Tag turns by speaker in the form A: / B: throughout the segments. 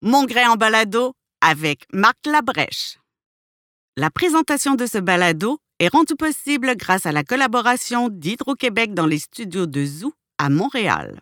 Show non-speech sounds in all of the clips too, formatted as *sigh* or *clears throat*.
A: Mon grain en balado avec Marc Labrèche. La présentation de ce balado est rendue possible grâce à la collaboration d'Hydro-Québec dans les studios de Zoo à Montréal.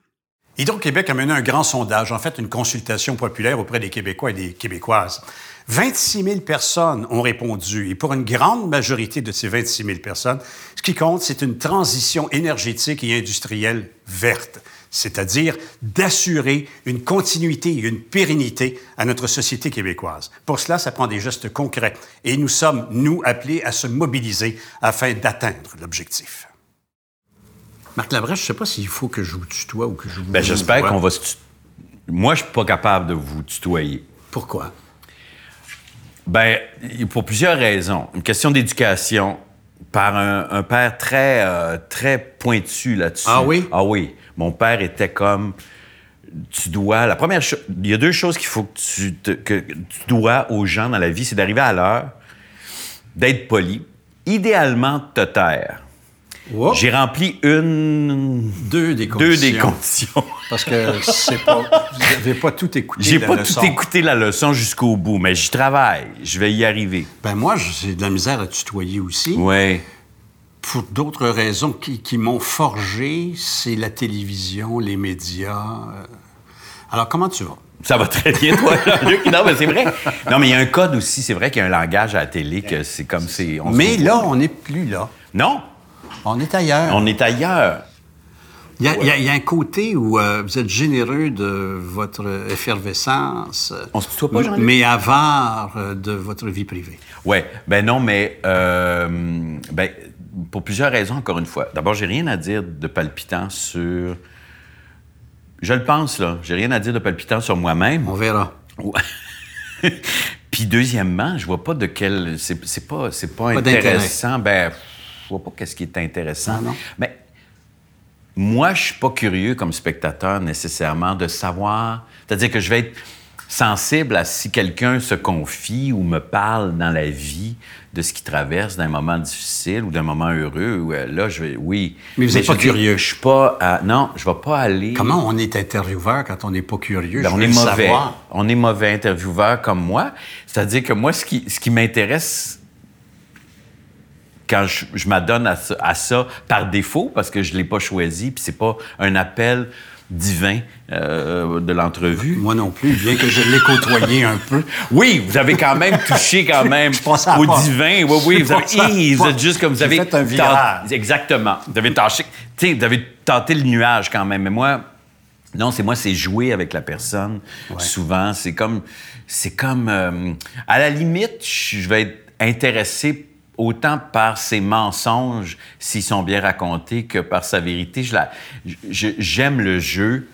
B: Hydro-Québec a mené un grand sondage, en fait une consultation populaire auprès des Québécois et des Québécoises. 26 000 personnes ont répondu et pour une grande majorité de ces 26 000 personnes, ce qui compte, c'est une transition énergétique et industrielle verte, c'est-à-dire d'assurer une continuité et une pérennité à notre société québécoise. Pour cela, ça prend des gestes concrets et nous sommes, nous, appelés à se mobiliser afin d'atteindre l'objectif. Marc Labrèche, je ne sais pas s'il faut que je vous tutoie ou que je vous...
C: Ben, j'espère qu'on va se Moi, je suis pas capable de vous tutoyer.
B: Pourquoi?
C: Ben, pour plusieurs raisons. Une question d'éducation par un, un père très, euh, très pointu là-dessus.
B: Ah oui?
C: Ah oui. Mon père était comme... Tu dois... La première chose... Il y a deux choses qu'il faut que tu, te- que tu dois aux gens dans la vie, c'est d'arriver à l'heure, d'être poli, idéalement de te taire. J'ai rempli une...
B: deux des conditions.
C: Deux des conditions. *laughs*
B: Parce que c'est pas... Vous n'avez pas tout écouté
C: J'ai pas
B: leçon.
C: tout écouté la leçon jusqu'au bout, mais j'y travaille. Je vais y arriver.
B: Ben moi, j'ai de la misère à tutoyer aussi.
C: Ouais.
B: Pour d'autres raisons qui, qui m'ont forgé, c'est la télévision, les médias. euh. Alors, comment tu vas?
C: Ça va très bien, toi, Jean-Luc? Non, mais c'est vrai. Non, mais il y a un code aussi. C'est vrai qu'il y a un langage à la télé que c'est comme c'est.
B: Mais là, on n'est plus là.
C: Non,
B: On est ailleurs.
C: on est ailleurs.
B: Il y, a, il y a- il y a un côté où euh, vous êtes généreux de votre effervescence,
C: On se tutoie pas, Jean-Luc?
B: mais avare euh, de votre vie privée.
C: Ouais. Ben non, mais. euh, ben, pour plusieurs raisons, encore une fois. D'abord, j'ai rien à dire de palpitant sur. Je le pense, là. J'ai rien à dire de palpitant sur moi-même.
B: On verra.
C: Ouais. *laughs* Puis deuxièmement, je vois pas de quel. C'est c'est pas, c'est pas, intéressant. Ben, je vois pas qu'est-ce qui est intéressant.
B: Non?
C: Mais moi, je suis pas curieux comme spectateur nécessairement de savoir. C'est-à-dire que je vais être sensible à si quelqu'un se confie ou me parle dans la vie de ce qu'il traverse d'un moment difficile ou d'un moment heureux. Euh, là, je vais. Oui.
B: Mais vous êtes
C: je
B: pas curieux.
C: Je suis pas. à- non, je vais pas aller.
B: Comment on est intervieweur quand on n'est pas curieux?
C: Ben,
B: Je
C: on est mauvais.
B: savoir.
C: On est mauvais intervieweur comme moi. C'est-à-dire que moi, ce qui, ce qui m'intéresse quand je, je m'adonne à, ça- à ça par défaut, parce que je ne l'ai pas choisi, puis c'est pas un appel divin euh, de l'entrevue.
B: Moi non plus, bien que je l'ai côtoyé un peu.
C: Oui, vous avez quand même touché quand même
B: Je
C: au divin. Oui, oui, vous, avez, vous êtes juste comme vous avez
B: fait un virage.
C: Exactement. Vous avez tâché, tu sais, vous avez tenté le nuage quand même. Mais moi, non, c'est moi, c'est jouer avec la personne. Souvent, c'est comme, c'est comme, euh, à la limite, je vais être intéressé autant par ses mensonges, s'ils sont bien racontés, que par sa vérité. Je la- je- j'aime le jeu,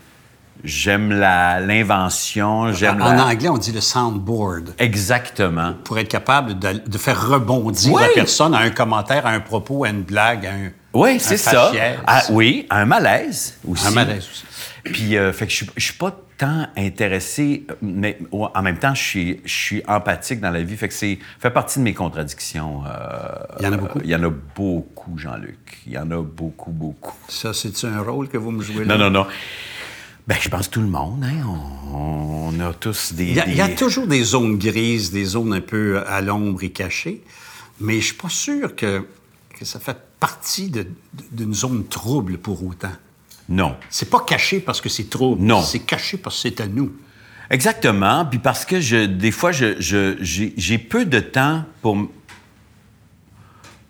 C: j'aime la- l'invention, j'aime
B: En
C: la...
B: anglais, on dit le soundboard.
C: Exactement.
B: Pour être capable de, de faire rebondir
C: Oui.
B: la personne à un commentaire, à un propos, à une blague, à un.
C: Oui, c'est ça.
B: faciès.
C: Ah, oui, un malaise aussi.
B: Un malaise aussi.
C: Puis, euh, fait que je je suis pas tant intéressé, mais en même temps, je suis, je suis empathique dans la vie. Fait que c'est fait partie de mes contradictions. euh,
B: Il y en a beaucoup?
C: euh, Il y en a beaucoup, Jean-Luc. Il y en a beaucoup, beaucoup.
B: Ça, c'est un rôle que vous me jouez là?
C: Non, non, non. Ben, je pense tout le monde, hein. On, on a tous des.
B: Il y, a, il y a
C: des-
B: toujours des zones grises, des zones un peu à l'ombre et cachées, mais je suis pas sûr que, que ça fait partie d'une zone trouble pour autant.
C: Non.
B: C'est pas caché parce que c'est trouble.
C: Non.
B: C'est caché parce que c'est à nous.
C: Exactement. Puis parce que je, des fois, je, je- j'ai, peu de temps pour,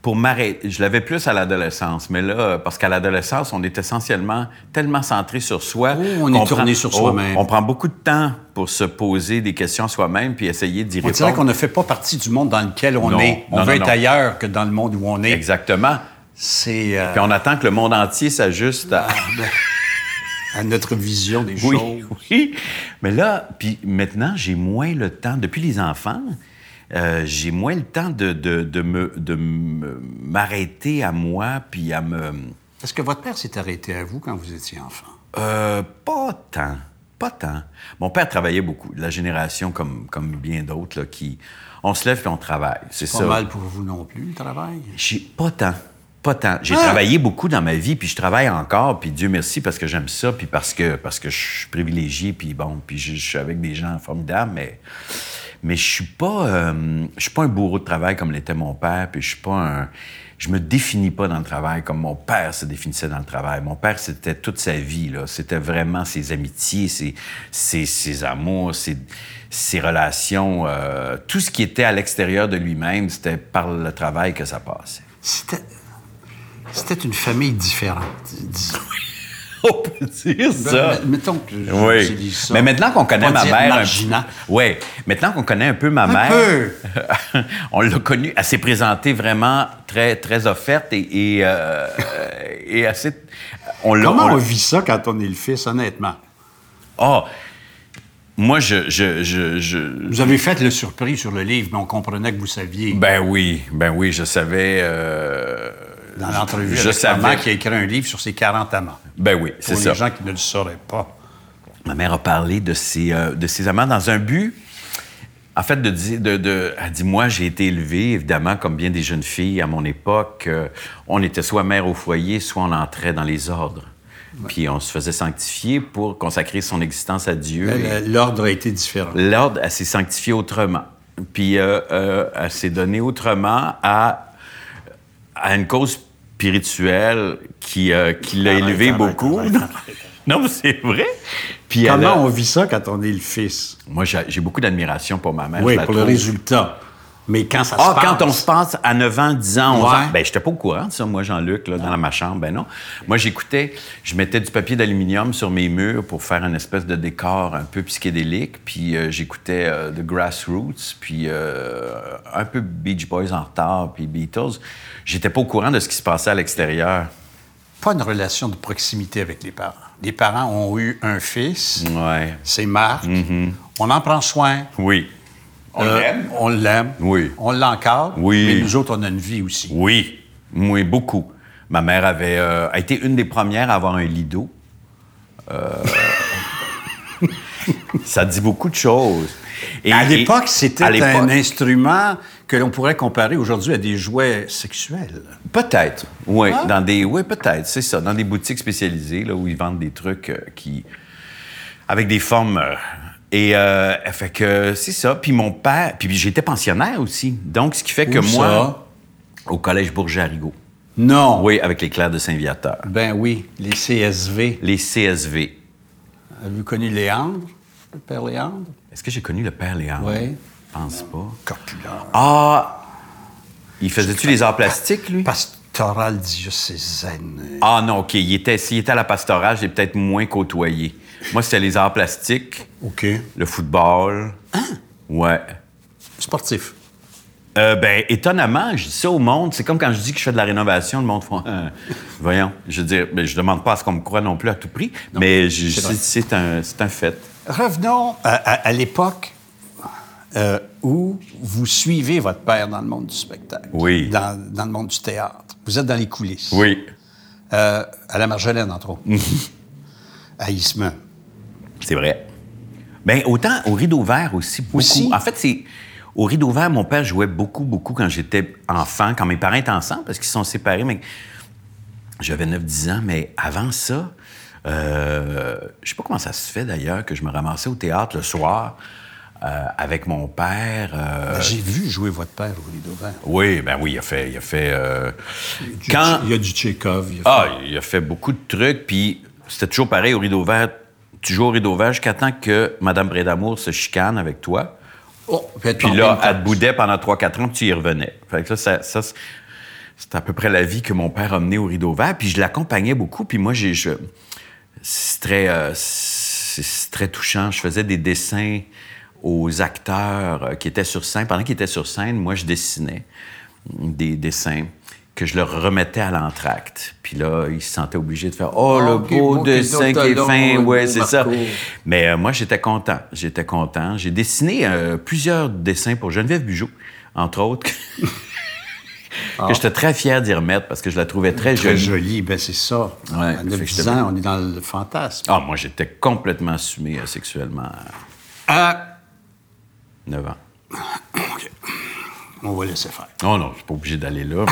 C: pour m'arrêter. Je l'avais plus à l'adolescence, mais là, parce qu'à l'adolescence, on est essentiellement tellement centré sur soi.
B: Oh, on est tourné
C: prend-
B: sur
C: oh,
B: soi-même.
C: On prend beaucoup de temps pour se poser des questions soi-même puis essayer d'y
B: On
C: répondre.
B: dirait qu'on ne fait pas partie du monde dans lequel on
C: Non.
B: est. On
C: Non,
B: veut
C: non,
B: être ailleurs que dans le monde où on est.
C: Exactement.
B: C'est euh,
C: Puis on attend que le monde entier s'ajuste à...
B: à notre vision des
C: Oui,
B: choses. *laughs*
C: oui. Mais là, puis maintenant, j'ai moins le temps. Depuis les enfants, euh, j'ai moins le temps de, de, de me, de m'arrêter à moi, puis à me...
B: Est-ce que votre père s'est arrêté à vous quand vous étiez enfant?
C: Euh, pas tant. Pas tant. Mon père travaillait beaucoup. La génération, comme, comme bien d'autres, là, qui... On se lève puis on travaille. C'est
B: Pas
C: ça.
B: mal pour vous non plus, le travail?
C: J'ai pas tant. Pas tant. J'ai
B: Ah.
C: travaillé beaucoup dans ma vie, puis je travaille encore, puis Dieu merci parce que j'aime ça, puis parce que, parce que je suis privilégié, puis bon, puis je, je suis avec des gens formidables, mais, mais je suis pas, euh, je suis pas un bourreau de travail comme l'était mon père, puis je suis pas un, je me définis pas dans le travail comme mon père se définissait dans le travail. Mon père, c'était toute sa vie, là. C'était vraiment ses amitiés, ses, ses, ses amours, ses, ses relations, euh, tout ce qui était à l'extérieur de lui-même, c'était par le travail que ça passait.
B: C'était, une famille différente. disons. *laughs*
C: On peut dire ça.
B: Ben, mettons que
C: Oui.
B: j'utilise ça.
C: Mais maintenant qu'on connaît
B: On
C: ma mère.
B: marginal.
C: Oui. Maintenant qu'on connaît un peu ma mère.
B: peu. *laughs*
C: on l'a connue. Elle s'est présentée vraiment très, très offerte et, et, euh, et assez. On.
B: Comment
C: on-
B: on vit ça quand on est le fils, honnêtement?
C: Ah! Moi, je, je, je, je-
B: Vous avez fait le surpris sur le livre, mais on comprenait que vous saviez.
C: Ben oui, ben oui, je savais. euh,
B: dans l'entrevue
C: je
B: avec
C: savais.
B: qui a écrit un livre sur ses 40 amants.
C: Ben oui, c'est
B: Pour
C: ça.
B: les gens qui ne le sauraient pas.
C: Ma mère a parlé de ses, euh, de ses amants dans un but, en fait, de dire, de, de- elle dit, moi, j'ai été élevée, évidemment, comme bien des jeunes filles à mon époque, euh, on était soit mère au foyer, soit on entrait dans les ordres. Puis on se faisait sanctifier pour consacrer son existence à Dieu.
B: Le- L'ordre a été différent.
C: L'ordre, elle s'est sanctifiée autrement. Puis euh, euh, elle s'est donnée autrement à, à une cause spirituelle qui, euh, qui l'a
B: Arrête,
C: élevée
B: arrête,
C: beaucoup.
B: arrête, arrête. *laughs*
C: Non, mais c'est vrai. Puis a-
B: Comment on vit ça quand on est le fils?
C: Moi, j'ai j'ai beaucoup d'admiration pour ma mère.
B: Oui,
C: je la
B: pour le
C: trouve-
B: résultat. Mais quand ça se
C: Ah,
B: passe...
C: quand on se passe à 9 ans, 10 ans, 11
B: Ouais.
C: ans, ben j'étais pas au courant de ça, moi, Jean-Luc, là, dans ma chambre, ben non. Moi, j'écoutais, je mettais du papier d'aluminium sur mes murs pour faire une espèce de décor un peu psychédélique, puis euh, j'écoutais euh, The Grassroots, puis euh, un peu Beach Boys en retard, puis Beatles. J'étais pas au courant de ce qui se passait à l'extérieur.
B: Pas une relation de proximité avec les parents. Les parents ont eu un fils,
C: Ouais.
B: c'est Marc. On en prend soin.
C: Oui. On
B: Euh,
C: l'aime?
B: On l'aime.
C: Oui.
B: On l'encadre.
C: Oui.
B: Mais nous autres, on a une vie aussi.
C: Oui, oui, beaucoup. Ma mère avait euh, a été une des premières à avoir un lido. Euh, *laughs* ça dit beaucoup de choses. Et-
B: à l'époque, c'était un instrument que l'on pourrait comparer aujourd'hui à des jouets sexuels.
C: Peut-être, oui.
B: Ah.
C: Dans des, oui, peut-être, c'est ça. Dans des boutiques spécialisées là, où ils vendent des trucs euh, qui, avec des formes. euh, et euh, fait que c'est ça. Puis mon père, puis j'étais pensionnaire aussi. Donc, ce qui fait que
B: Où
C: moi, au collège Bourget-Arigot.
B: Non.
C: Oui, avec les clercs de Saint-Viateur.
B: Ben oui, les CSV.
C: Les CSV.
B: Avez-vous connu Léandre, le père Léandre?
C: Est-ce que j'ai connu le père Léandre?
B: Oui.
C: Je pense pas.
B: Copulaire.
C: Ah! Il faisait-tu les arts plastiques, lui?
B: Pastoral diocésaine.
C: Ah non, OK. Il était, s'il était à la pastorale, j'ai peut-être moins côtoyé. Moi, c'était les arts plastiques,
B: OK.
C: le football. Ouais.
B: Sportif.
C: Euh, ben, étonnamment, je dis ça au monde. C'est comme quand je dis que je fais de la rénovation, le monde fait euh, Voyons. Je veux dire, ben, je demande pas à ce qu'on me croie non plus à tout prix, mais
B: c'est
C: un, fait.
B: Revenons à, à- à l'époque euh, où vous suivez votre père dans le monde du spectacle.
C: Oui.
B: Dans, dans le monde du théâtre. Vous êtes dans les coulisses.
C: Oui.
B: À la Marjolaine, entre autres. *laughs* à Eastman.
C: C'est vrai. Bien, autant au rideau vert aussi, beaucoup.
B: Aussi?
C: En fait, c'est. Au rideau vert, mon père jouait beaucoup, beaucoup quand j'étais enfant, quand mes parents étaient ensemble, parce qu'ils sont séparés, mais j'avais 9-10 ans. Mais avant ça, euh, je sais pas comment ça se fait d'ailleurs que je me ramassais au théâtre le soir euh, avec mon père. euh,
B: J'ai vu jouer votre père au Rideau Vert.
C: oui, ben oui, il a fait. Il a fait euh,
B: Du-
C: quand,
B: Il y a du Tchekhov. il a
C: ah, il a fait beaucoup de trucs, puis c'était toujours pareil au rideau vert. Tu joues au rideau vert jusqu'à temps que Mme Brédamour se chicane avec toi.
B: Oh, puis
C: là, elle te boudait pendant 3-4 ans, puis tu y revenais. Fait que là, ça, ça, c'est- à peu près la vie que mon père a menée au rideau vert. Puis je l'accompagnais beaucoup. Puis moi, j'ai, c'est très, euh, c'est c'est très touchant. Je faisais des dessins aux acteurs euh, qui étaient sur scène. Pendant qu'ils étaient sur scène, moi, je dessinais des dessins que je leur remettais à l'entracte. Puis là, ils se sentaient obligés de faire « Oh, le
B: quel
C: beau dessin qui est fin! »
B: le
C: Ouais, c'est ça. Mais euh, moi, j'étais content. J'étais content. J'ai dessiné euh, plusieurs dessins pour Geneviève Bugeaud, entre autres, *laughs* que, que j'étais très fier d'y remettre parce que je la trouvais très,
B: Très
C: jolie.
B: joli, ben c'est ça.
C: Ouais,
B: à
C: fait
B: 9
C: que
B: 10
C: j'étais-
B: ans, on est dans le fantasme.
C: Ah, moi, j'étais complètement assumé euh, sexuellement à
B: Ah,
C: 9 ans. *coughs*
B: on va laisser faire.
C: Oh non, je suis pas obligé d'aller là.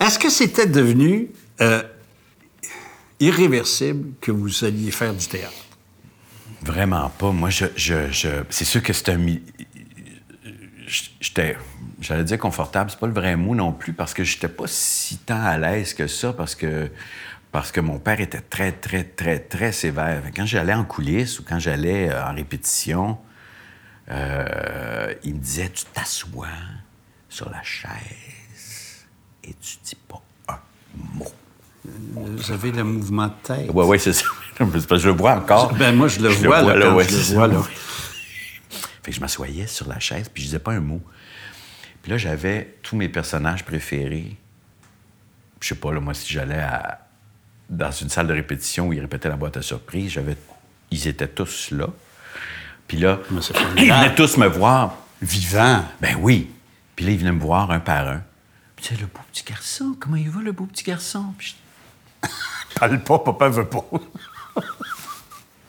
C: mais- *laughs*
B: c'était devenu euh, irréversible que vous alliez faire du théâtre?
C: Vraiment pas. Moi, je, je, je- c'est sûr que c'est un. J'étais. J'allais dire confortable, c'est pas le vrai mot non plus, parce que j'étais pas si tant à l'aise que ça, parce que, parce que mon père était très, très, très, très sévère. Quand j'allais en coulisses ou quand j'allais euh, en répétition, euh, il me disait Tu t'assois sur la chaise et tu dis pas un mot.
B: Vous avez le mouvement de tête.
C: Oui, oui, c'est ça. *laughs* C'est parce que je le vois encore.
B: Ben, moi, je le vois, là, quand
C: ouais,
B: je le vois, là. *laughs*
C: Fait que je m'assoyais sur la chaise, puis je disais pas un mot. Puis là, j'avais tous mes personnages préférés. Je sais pas, là, moi, si j'allais à- dans une salle de répétition où ils répétaient la boîte à surprise, j'avais... Ils étaient tous là. Puis là, *clears throat* ils venaient tous me voir.
B: Vivant.
C: Ben oui. Puis là, ils venaient me voir un par un. Puis le beau petit garçon, comment il va, le beau petit garçon? Puis je- *laughs*
B: Parle pas, papa veut pas. *laughs*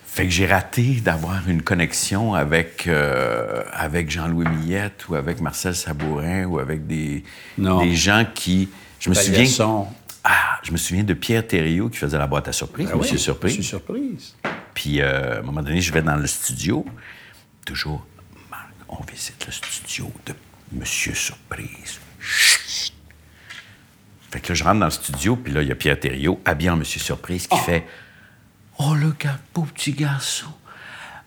C: Fait que j'ai raté d'avoir une connexion avec, euh, avec Jean-Louis Millette ou avec Marcel Sabourin ou avec des,
B: Non.
C: des gens qui. Je me souviens.
B: Paillasson.
C: Ah, je me souviens de Pierre Thériault qui faisait la boîte à surprise,
B: oui,
C: Monsieur Surprise.
B: Monsieur Surprise.
C: Puis euh, à un moment donné, je vais dans le studio. Toujours, Marc, on visite le studio de Monsieur Surprise. Chut! Fait que là, je rentre dans le studio, puis là, il y a Pierre Thériault, habillé en Monsieur Surprise, qui fait Oh, le gars, beau petit garçon.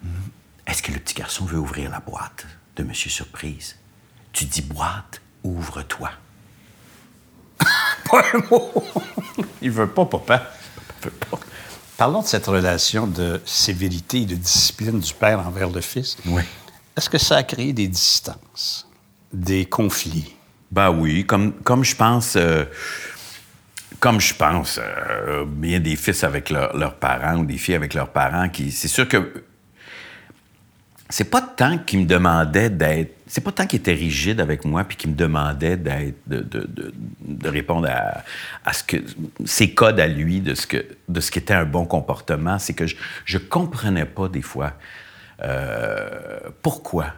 C: Hmm, Est-ce que le petit garçon veut ouvrir la boîte de Monsieur Surprise? Tu dis boîte, ouvre-toi.
B: Pas un mot. *laughs* Il veut pas, papa.
C: Il veut pas.
B: Parlons de cette relation de sévérité et de discipline du père envers le fils.
C: Oui.
B: Est-ce que ça a créé des distances, des conflits?
C: Ben oui, comme, comme je pense, euh, comme je pense, euh, bien des fils avec leur- leurs parents ou des filles avec leurs parents, qui, c'est sûr que c'est pas tant qu'ils me demandaient d'être, c'est pas tant qu'ils étaient rigides avec moi puis qu'ils me demandaient d'être, de, de, de- de répondre à, à ce que ses codes à lui de ce que de ce qui était un bon comportement, c'est que je, je comprenais pas des fois euh, pourquoi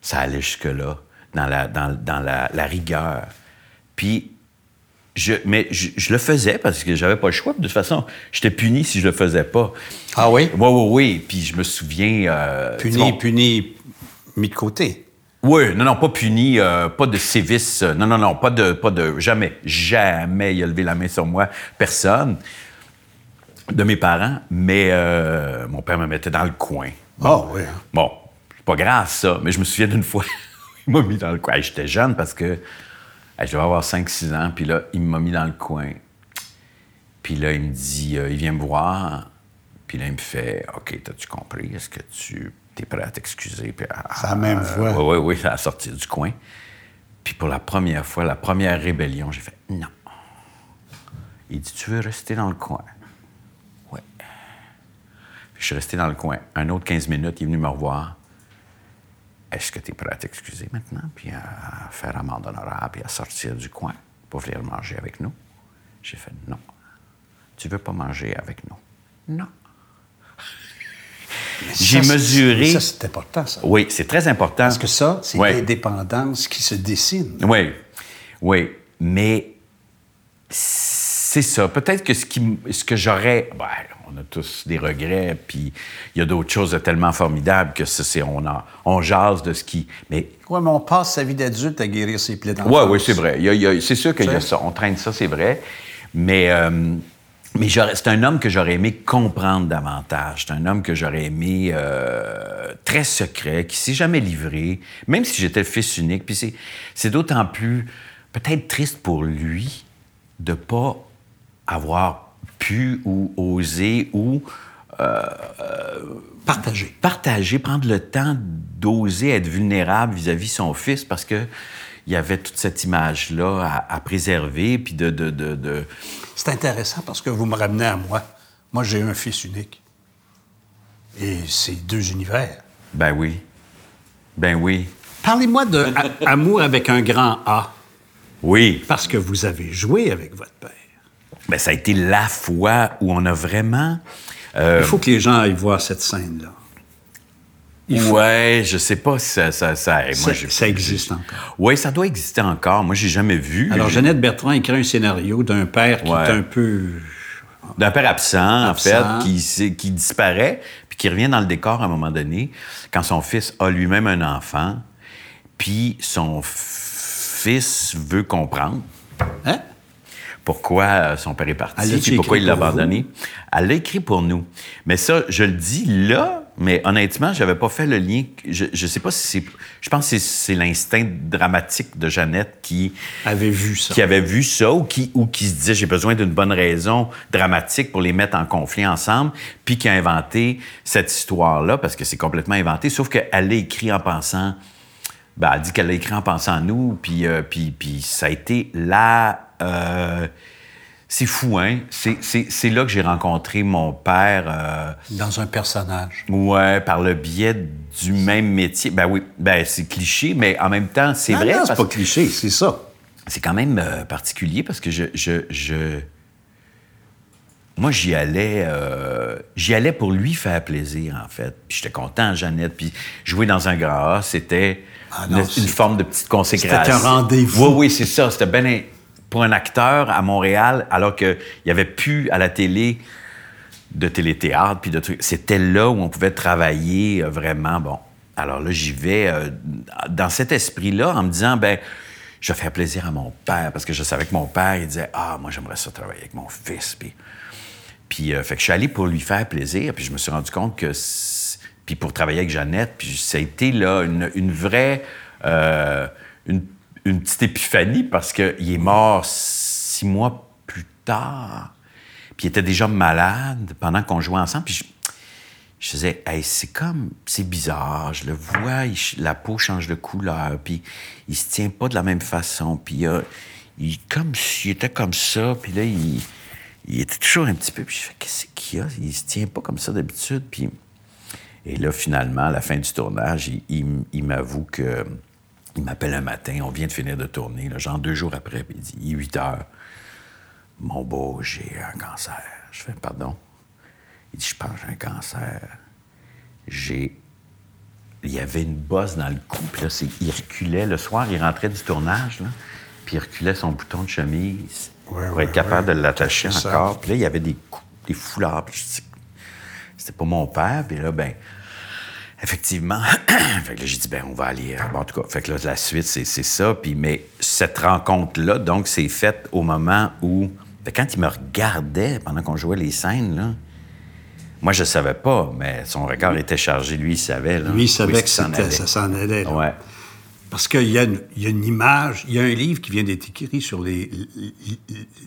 C: ça allait jusque-là, dans la, dans, dans la, la rigueur. Puis, je, mais je, je le faisais parce que j'avais pas le choix. De toute façon, j'étais puni si je le faisais pas.
B: Ah oui?
C: Oui, oui, oui. Puis je me souviens... euh,
B: Puni,
C: bon,
B: puni, mis de côté.
C: oui, non, non, pas puni, euh, pas de sévices. euh, non, non, non, pas de, pas de, jamais, jamais il a levé la main sur moi, personne de mes parents, mais euh, mon père me mettait dans le coin.
B: Ah oui. hein.
C: Bon, c'est pas grave ça, mais je me souviens d'une fois, *laughs* il m'a mis dans le coin. J'étais jeune parce que je devais avoir 5-6 ans, puis là, il m'a mis dans le coin. Puis là, il me dit, euh, il vient me voir, puis là, il me fait, OK, t'as-tu compris? Est-ce que tu es prêt à t'excuser? Puis à-
B: C'est la même voix.
C: Oui, oui, oui, à sortir du coin. Puis pour la première fois, la première rébellion, j'ai fait, non. Il dit, tu veux rester dans le coin? Ouais. Puis je suis resté dans le coin. Un autre 15 minutes, il est venu me revoir. Est-ce que tu es prêt à t'excuser maintenant, puis à faire amende honorable, puis à sortir du coin pour venir manger avec nous? J'ai fait non. Tu veux pas manger avec nous? Non. J'ai mesuré.
B: Ça, c'est important, ça.
C: Oui, c'est très important.
B: Parce que ça, c'est
C: Ouais.
B: l'indépendance qui se dessine.
C: Oui, oui. Mais c'est ça. Peut-être que ce, qui, ce que j'aurais. ben, on a tous des regrets, puis il y a d'autres choses tellement formidables que ça, c'est, on, en- on jase de ce qui. Mais
B: Oui, mais on passe sa vie d'adulte à guérir ses plaies d'enfance.
C: oui, oui, c'est vrai. C'est sûr qu'il y a ça. On traîne ça, c'est vrai. Mais, euh, mais j'aurais- c'est un homme que j'aurais aimé comprendre davantage. C'est un homme que j'aurais aimé euh, très secret, qui s'est jamais livré, même si j'étais le fils unique. Puis c'est, c'est d'autant plus peut-être triste pour lui de pas avoir pu ou osé ou
B: Partagé.
C: partager, prendre le temps d'oser être vulnérable vis-à-vis son fils parce que il y avait toute cette image-là à, à préserver, puis de, de, de, de-
B: C'est intéressant parce que vous me ramenez à moi. Moi, j'ai un fils unique. Et c'est deux univers.
C: Ben oui. Ben oui.
B: Parlez-moi de Amour avec un grand A,
C: Oui.
B: parce que vous avez joué avec votre père.
C: Ben ça a été la fois où on a vraiment... euh,
B: Il faut que les gens aillent voir cette scène-là.
C: Ouais, je sais pas si ça. ça, ça, moi,
B: Ça,
C: j'ai-
B: ça existe encore.
C: Oui, ça doit exister encore. Moi, j'ai jamais vu.
B: Alors, Jeannette Bertrand écrit un scénario d'un père qui
C: Ouais.
B: est un peu...
C: D'un père absent,
B: Absent.
C: en fait, qui, qui disparaît, puis qui revient dans le décor à un moment donné, quand son fils a lui-même un enfant, puis son fils veut comprendre
B: Hein?
C: Pourquoi euh, son père est parti, puis pourquoi il l'a
B: pour
C: abandonné. Elle l'a écrit pour nous. Mais ça, je le dis là, mais honnêtement, j'avais pas fait le lien. Je, je sais pas si c'est... Je pense que c'est- c'est l'instinct dramatique de Jeannette qui
B: avait vu ça.
C: qui avait vu ça ou qui, ou qui se disait j'ai besoin d'une bonne raison dramatique pour les mettre en conflit ensemble, puis qui a inventé cette histoire-là, parce que c'est complètement inventé, sauf qu'elle l'a écrit en pensant. Ben, elle dit qu'elle l'a écrit en pensant à nous, puis, euh, puis, puis ça a été là. Euh, c'est fou, hein? C'est- là que j'ai rencontré mon père. euh,
B: Dans un personnage.
C: Ouais, par le biais du même métier. Ben oui, ben c'est cliché, mais en même temps, c'est vrai.
B: non, c'est pas cliché, c'est ça.
C: c'est quand même euh, particulier parce que je, je, je- moi j'y allais euh, j'y allais pour lui faire plaisir en fait puis j'étais content Jeannette puis jouer dans un grand A c'était
B: Ah
C: une, une forme de petite consécration
B: C'était un rendez-vous.
C: oui oui c'est ça c'était un- pour un acteur à Montréal alors qu'il y avait plus à la télé de téléthéâtre puis de trucs. C'était là où on pouvait travailler euh, vraiment. Bon alors là j'y vais euh, dans cet esprit là en me disant ben je vais faire plaisir à mon père parce que je savais que mon père il disait ah moi j'aimerais ça travailler avec mon fils puis euh, fait que je suis allé pour lui faire plaisir puis je me suis rendu compte que puis pour travailler avec Jeannette puis ça a été là une, vraie une petite épiphanie parce qu'il est mort six mois plus tard puis il était déjà malade pendant qu'on jouait ensemble. Puis je, je faisais, hey, c'est comme, c'est bizarre. Je le vois, la peau change de couleur, puis il se tient pas de la même façon. Puis il, comme s'il était comme ça, puis là, il, il était toujours un petit peu. Puis je fais, qu'est-ce qu'il y a? Il se tient pas comme ça d'habitude. Puis, et là, finalement, à la fin du tournage, il, il m'avoue que. Il m'appelle un matin, on vient de finir de tourner, là, genre deux jours après, puis il dit, il est 8 heures. Mon beau, j'ai un cancer. Je fais, pardon? Il dit, je pense que j'ai un cancer. J'ai. Il y avait une bosse dans le cou, puis là, c'est- il reculait. Le soir, il rentrait du tournage, là, puis il reculait son bouton de chemise
B: Ouais,
C: pour
B: ouais,
C: être capable
B: ouais.
C: de l'attacher encore. Puis là, il y avait des, coups, des foulards. Puis je dis, c'était pas mon père. Puis là, ben, effectivement, *clears throat* fait que là, j'ai dit, ben, on va aller. euh, bon, en tout cas, fait que là, la suite, c'est c'est ça. Puis, mais cette rencontre-là, donc, c'est faite au moment où. ben, quand il me regardait pendant qu'on jouait les scènes, là, moi, je savais pas, mais son regard était chargé. Lui, il savait. Là,
B: Lui, il savait que
C: s'en allait.
B: ça s'en allait.
C: Ouais.
B: Parce qu'il y, a une- il y a une image, il y a un livre qui vient d'être écrit sur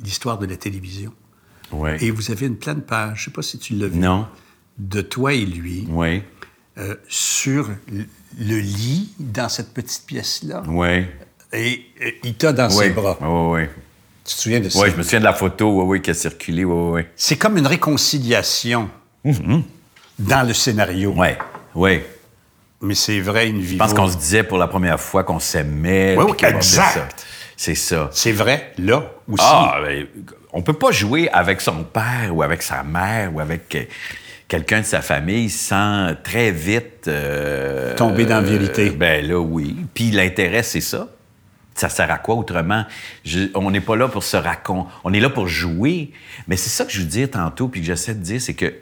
B: l'histoire de la télévision.
C: Ouais.
B: Et vous avez une pleine page, je ne sais pas si tu l'as vu,
C: Non.
B: de toi et lui,
C: Oui.
B: Euh, sur le- lit dans cette petite pièce-là.
C: Oui.
B: Et euh, il t'a dans
C: Oui.
B: ses bras.
C: Oui, oui.
B: Tu te souviens de ça?
C: Oui, je me souviens de la photo, oui, oui, qui a circulé, oui, oui.
B: C'est comme une réconciliation dans le scénario.
C: Oui, oui.
B: Mais c'est vrai, une vie.
C: Je pense qu'on se disait pour la première fois qu'on s'aimait.
B: Oui, oui, exact.
C: C'est ça. C'est ça.
B: C'est vrai, là aussi.
C: Ah, ben, on peut pas jouer avec son père ou avec sa mère ou avec euh, quelqu'un de sa famille sans très vite... euh,
B: Tomber dans la vérité.
C: euh, ben là, oui. Puis l'intérêt, c'est ça. Ça sert à quoi autrement? Je- on n'est pas là pour se raconter. On est là pour jouer. Mais c'est ça que je vous dis tantôt, puis que j'essaie de dire, c'est que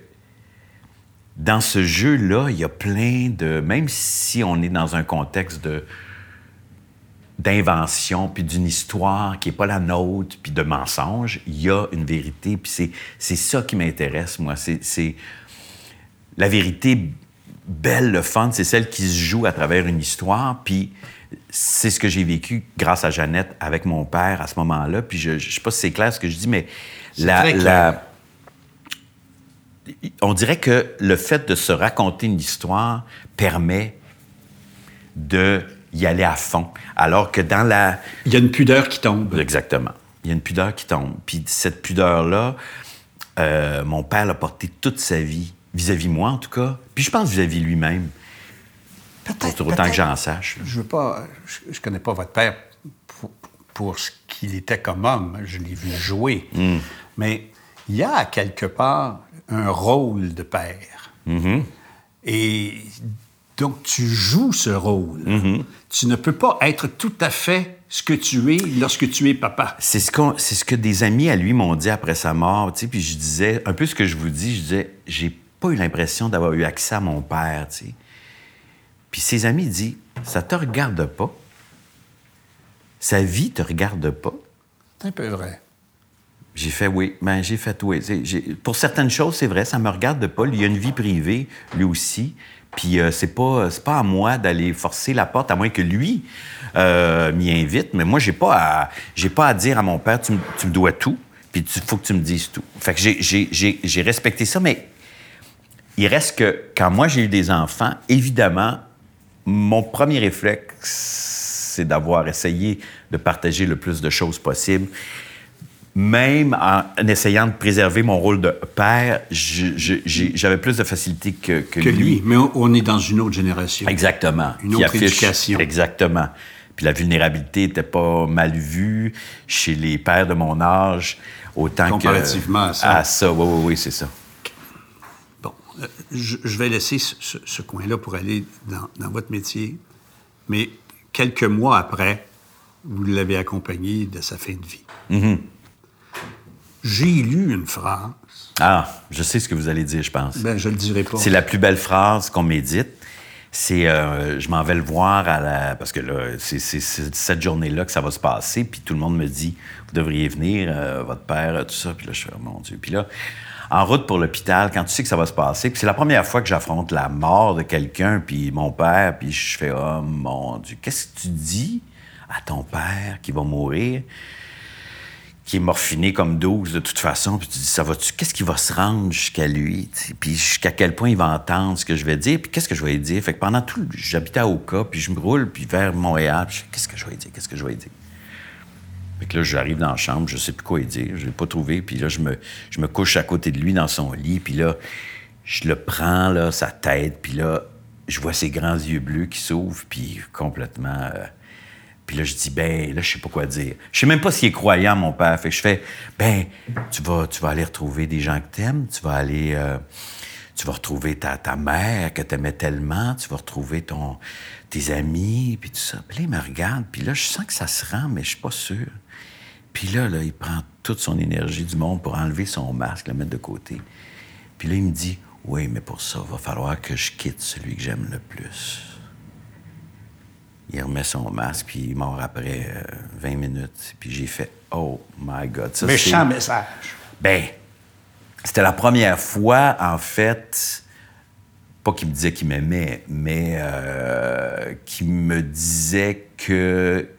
C: dans ce jeu-là, il y a plein de... Même si on est dans un contexte de d'invention, puis d'une histoire qui n'est pas la nôtre, puis de mensonges, il y a une vérité, puis c'est, ça qui m'intéresse, moi. C'est la vérité belle, le fun, c'est celle qui se joue à travers une histoire, puis c'est ce que j'ai vécu grâce à Jeannette avec mon père à ce moment-là, puis je ne sais pas si c'est clair ce que je dis, mais la, la- on dirait que le fait de se raconter une histoire permet de y aller à fond. Alors que dans la...
B: Il y a une pudeur qui tombe.
C: Exactement. Il y a une pudeur qui tombe. Puis cette pudeur-là, euh, mon père l'a portée toute sa vie, vis-à-vis moi en tout cas. Puis je pense vis-à-vis lui-même,
B: Peut-être.
C: pour autant que j'en sache. là.
B: Je veux pas. Je, je connais pas votre père pour, pour ce qu'il était comme homme. Je l'ai vu jouer.
C: Hmm.
B: Mais il y a quelque part un rôle de père.
C: Mm-hmm.
B: Et Donc, tu joues ce rôle.
C: Mm-hmm.
B: Tu ne peux pas être tout à fait ce que tu es lorsque tu es papa.
C: C'est ce, ce que des amis à lui m'ont dit après sa mort, tu sais, puis je disais, un peu ce que je vous dis, je disais, j'ai pas eu l'impression d'avoir eu accès à mon père, tu sais. Puis ses amis disent, ça te regarde pas. Sa vie te regarde pas.
B: C'est un peu vrai.
C: J'ai fait oui. Ben, j'ai fait oui. Pour certaines choses, c'est vrai, ça me regarde pas. Il a une vie privée, lui aussi. Puis euh, c'est pas, c'est pas à moi d'aller forcer la porte, à moins que lui euh, m'y invite. Mais moi, j'ai pas à, j'ai pas à dire à mon père, tu, me- dois tout, puis il faut que tu me dises tout. Fait que j'ai, j'ai- j'ai- j'ai respecté ça, mais il reste que quand moi j'ai eu des enfants, évidemment, mon premier réflexe, c'est d'avoir essayé de partager le plus de choses possible. Même en essayant de préserver mon rôle de père, j'avais plus de facilité que, que
B: Que lui. Mais on, on est dans une autre génération.
C: Exactement.
B: Une autre éducation.
C: Exactement. Puis la vulnérabilité n'était pas mal vue chez les pères de mon âge, autant
B: Comparativement
C: que...
B: à ça.
C: À ça, oui, oui, oui, c'est ça.
B: Euh, je, je vais laisser ce, ce- ce coin-là pour aller dans, dans votre métier. Mais quelques mois après, vous l'avez accompagné de sa fin de vie.
C: Mm-hmm.
B: J'ai lu une phrase.
C: Ah, je sais ce que vous allez dire, je pense.
B: Ben, je le dirai pas.
C: C'est la plus belle phrase qu'on médite. C'est, euh, je m'en vais le voir à la, parce que là, c'est, cette journée-là que ça va se passer, puis tout le monde me dit, vous devriez venir, euh, votre père, tout ça, puis là, je fais, oh, mon Dieu. Puis là, en route pour l'hôpital, quand tu sais que ça va se passer, puis c'est la première fois que j'affronte la mort de quelqu'un, puis mon père, puis je fais, oh mon Dieu, qu'est-ce que tu dis à ton père qui va mourir? qui est morphiné comme 12 de toute façon, puis tu dis, ça va-tu, qu'est-ce qui va se rendre jusqu'à lui, puis jusqu'à quel point il va entendre ce que je vais dire, puis qu'est-ce que je vais dire? Fait que pendant tout, j'habitais à Oka, puis je me roule, puis vers Montréal, puis qu'est-ce que je vais dire, qu'est-ce que je vais dire? Fait que là, j'arrive dans la chambre, je sais plus quoi dire, je l'ai pas trouvé, puis là, je me, je me couche à côté de lui dans son lit, puis là, je le prends, là, sa tête, puis là, je vois ses grands yeux bleus qui s'ouvrent, puis complètement... euh, puis là, je dis, ben, là, je sais pas quoi dire. Je sais même pas s'il est croyant, mon père. Fait que je fais, ben, tu vas, tu vas aller retrouver des gens que t'aimes, tu vas aller, euh, tu vas retrouver ta, ta mère que t'aimais tellement, tu vas retrouver ton, tes amis, puis tout ça. Puis là, il me regarde, puis là, je sens que ça se rend, mais je suis pas sûr. Puis là, là, il prend toute son énergie du monde pour enlever son masque, le mettre de côté. Puis là, il me dit, oui, mais pour ça, il va falloir que je quitte celui que j'aime le plus. Il remet son masque, puis il est mort après euh, 20 minutes. Puis j'ai fait Oh my God. Ça,
B: Méchant message.
C: Ben, c'était la première fois, en fait, pas qu'il me disait qu'il m'aimait, mais euh, qu'il me disait que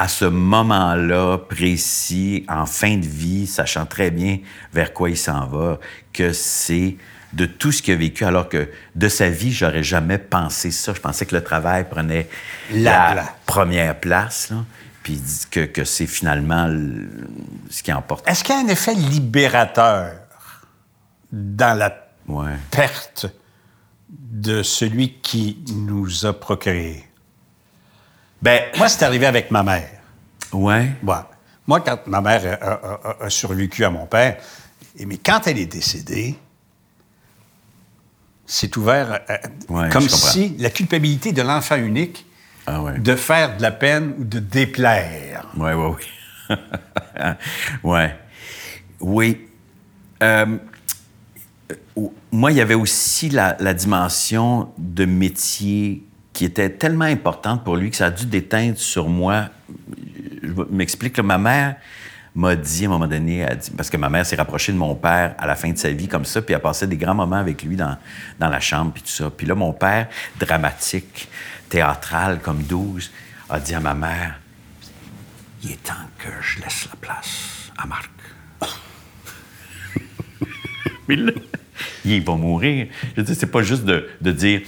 C: à ce moment-là précis, en fin de vie, sachant très bien vers quoi il s'en va, que c'est de tout ce qu'il a vécu, alors que de sa vie, j'aurais jamais pensé ça. Je pensais que le travail prenait
B: La
C: première place, là. puis que, que c'est finalement le- ce qui emporte.
B: Est-ce qu'il y a un effet libérateur dans la
C: Ouais.
B: perte de celui qui nous a procréés?
C: Ben,
B: Moi, c'est arrivé avec ma mère.
C: ouais.
B: Ouais. Moi, quand ma mère a, a- a- a survécu à mon père, et- mais quand elle est décédée, c'est ouvert à- à-
C: Ouais,
B: comme si la culpabilité de l'enfant unique
C: Ah ouais.
B: de faire de la peine ou de déplaire.
C: Ouais, ouais, oui. *laughs* ouais. Oui. Euh, euh, moi, il y avait aussi la, la dimension de métier qui était tellement importante pour lui que ça a dû déteindre sur moi. Je m'explique que ma mère m'a dit à un moment donné, dit- parce que ma mère s'est rapprochée de mon père à la fin de sa vie comme ça, puis elle passait des grands moments avec lui dans, dans la chambre, puis tout ça. Puis là, mon père, dramatique, théâtral comme 12, a dit à ma mère, il est temps que je laisse la place à Marc. *laughs* Mais là, il va mourir. Je veux dire, c'est pas juste de, de dire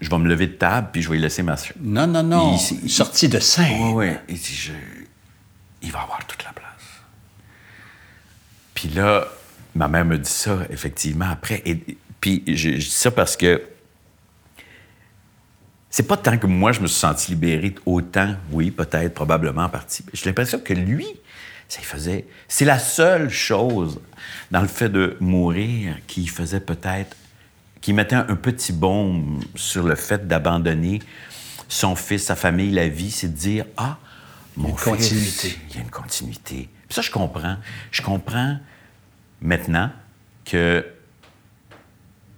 C: je vais me lever de table puis je vais lui laisser ma.
B: Non, non, non.
C: Il- il-
B: Sorti de scène.
C: Oui, oui. Il dit je, il va avoir toute la place. Puis là, ma mère me dit ça, effectivement, après. Et, puis je, je dis ça parce que c'est pas tant que moi, je me suis senti libéré autant, oui, peut-être, probablement en partie. J'ai l'impression que lui, ça lui faisait. C'est la seule chose dans le fait de mourir qui faisait peut-être qui mettait un, petit baume sur le fait d'abandonner son fils, sa famille, la vie, c'est de dire Ah, mon fils,
B: continuité.
C: il y a une continuité. Puis ça, je comprends. Je comprends maintenant que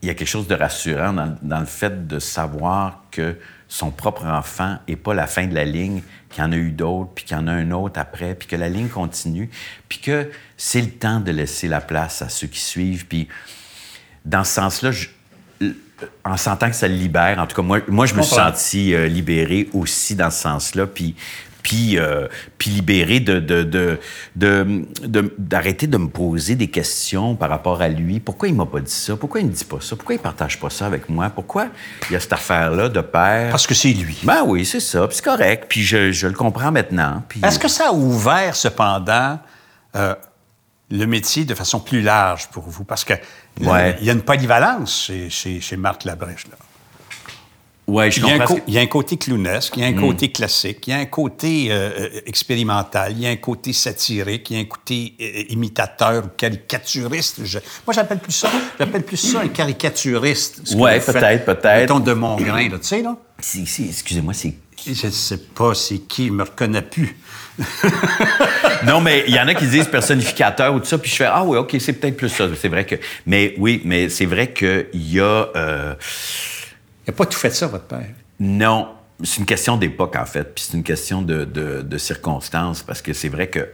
C: il y a quelque chose de rassurant dans, dans le fait de savoir que son propre enfant n'est pas la fin de la ligne, qu'il y en a eu d'autres, puis qu'il y en a un autre après, puis que la ligne continue, puis que c'est le temps de laisser la place à ceux qui suivent. Puis dans ce sens-là, en sentant que ça le libère, en tout cas, moi, moi je me suis senti euh, libéré aussi dans ce sens-là, puis, puis, euh, puis libéré de, de, de, de- de- d'arrêter de me poser des questions par rapport à lui. Pourquoi il m'a pas dit ça? Pourquoi il me dit pas ça? Pourquoi il partage pas ça avec moi? Pourquoi il y a cette affaire-là de père?
B: Parce que c'est lui.
C: Ben oui, c'est ça, puis c'est correct, puis je, je le comprends maintenant. Puis...
B: Est-ce que ça a ouvert, cependant, euh, le métier de façon plus large pour vous? Parce que
C: Ouais.
B: il y a une polyvalence chez, chez, chez Marc Labrèche. Là.
C: Ouais, je
B: Il, y a il y a un côté clownesque, il y a un côté classique, il y a un côté euh, euh, expérimental, il y a un côté satirique, il y a un côté euh, imitateur ou caricaturiste. Je- moi, j'appelle plus ça, j'appelle plus ça un caricaturiste. faites.
C: peut-être, peut-être.
B: Mettons de mon grain, là, tu sais, là.
C: Excusez-moi, c'est
B: Je ne sais pas c'est qui, il me reconnaît plus. *laughs*
C: Non, mais il y en a qui disent personnificateur ou tout ça, puis je fais Ah oui, OK, c'est peut-être plus ça. C'est vrai que. Mais oui, mais c'est vrai qu'il y a. euh,
B: Il n'a pas tout fait ça, votre père.
C: non. C'est une question d'époque, en fait, puis c'est une question de, de, de circonstances, parce que c'est vrai que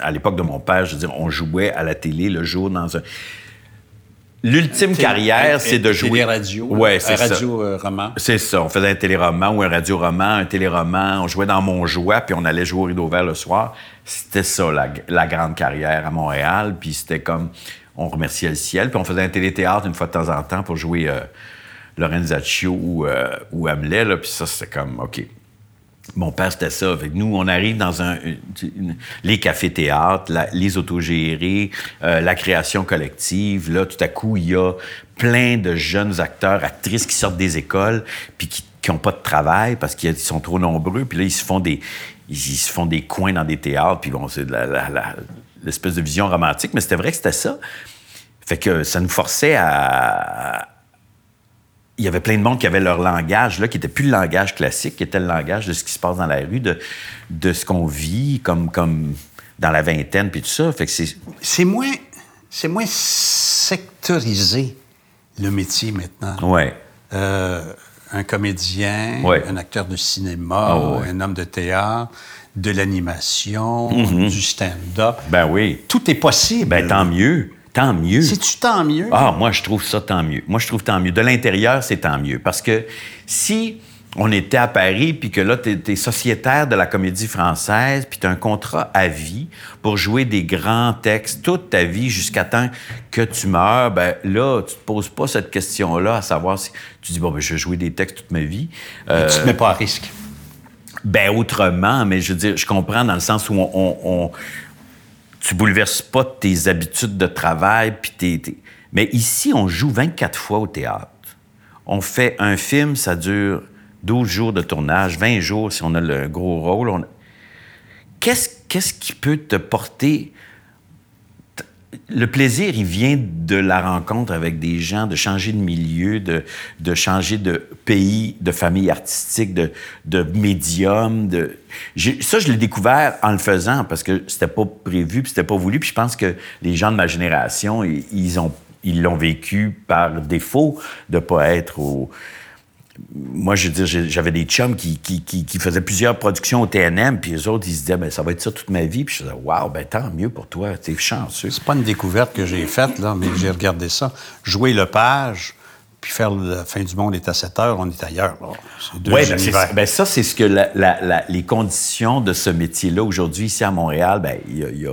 C: à l'époque de mon père, je veux dire, on jouait à la télé le jour dans un. L'ultime carrière, c'est de jouer.
B: radio.
C: Ouais, c'est ça.
B: radio euh, roman.
C: C'est ça. On faisait un téléroman ou un radio-roman, un téléroman. On jouait dans mon joie, puis on allait jouer au rideau vert le soir. C'était ça, la, la grande carrière à Montréal. Puis c'était comme... On remerciait le ciel. Puis on faisait un téléthéâtre une fois de temps en temps pour jouer euh, Lorenzaccio ou, euh, ou Hamlet. Là. Puis ça, c'était comme, OK. Mon père, c'était ça. Que nous, on arrive dans les cafés-théâtres, les autogérés, euh, la création collective. Là, tout à coup, il y a plein de jeunes acteurs, actrices qui sortent des écoles puis qui n'ont pas de travail parce qu'ils sont trop nombreux. Puis là, ils se font des, ils, se font des coins dans des théâtres. Puis bon, c'est l'espèce de vision romantique. Mais c'était vrai que c'était ça. Fait que ça nous forçait à, il y avait plein de monde qui avait leur langage, là, qui n'était plus le langage classique, qui était le langage de ce qui se passe dans la rue, de, de ce qu'on vit, comme, comme dans la vingtaine, puis tout ça. Fait que c'est...
B: C'est moins, c'est moins sectorisé, le métier maintenant.
C: Ouais.
B: Euh, un comédien,
C: Ouais.
B: un acteur de cinéma,
C: Ah ouais.
B: un homme de théâtre, de l'animation, du stand-up.
C: Ben oui.
B: Tout est possible.
C: Ben tant mieux. Tant mieux.
B: C'est-tu tant mieux?
C: Ah, moi, je trouve ça tant mieux. Moi, je trouve tant mieux. De l'intérieur, c'est tant mieux. Parce que si on était à Paris, puis que là, tu es, sociétaire de la comédie française, puis tu as un contrat à vie pour jouer des grands textes toute ta vie jusqu'à temps que tu meurs, ben là, tu te poses pas cette question-là, à savoir si tu dis, bon, ben, je vais jouer des textes toute ma vie. Euh,
B: Tu te mets pas à risque.
C: ben autrement, mais je veux dire, je comprends dans le sens où on, on- on- tu bouleverses pas tes habitudes de travail, puis tes, Mais ici, on joue 24 fois au théâtre. On fait un film, ça dure 12 jours de tournage, 20 jours si on a le gros rôle. Qu'est-ce qui peut te porter... Le plaisir, il vient de la rencontre avec des gens, de changer de milieu, de, de changer de pays, de famille artistique, de, de médium. De... Ça, je l'ai découvert en le faisant parce que c'était pas prévu, puis c'était pas voulu. Puis je pense que les gens de ma génération, ils ont ils l'ont vécu par défaut de pas être au, moi, je veux dire, j'avais des chums qui, qui, qui- qui faisaient plusieurs productions au TNM, puis les autres, ils se disaient, ben, ça va être ça toute ma vie. Puis je disais, waouh, ben, tant mieux pour toi, t'es chanceux.
B: C'est pas une découverte que j'ai faite, là, mais j'ai regardé ça. Jouer le page, puis faire la fin du monde est à 7 heures, on est ailleurs.
C: Oui, ben, ben, ça, c'est ce que la- la- la- les conditions de ce métier-là aujourd'hui, ici à Montréal, ben, il y a- il y a-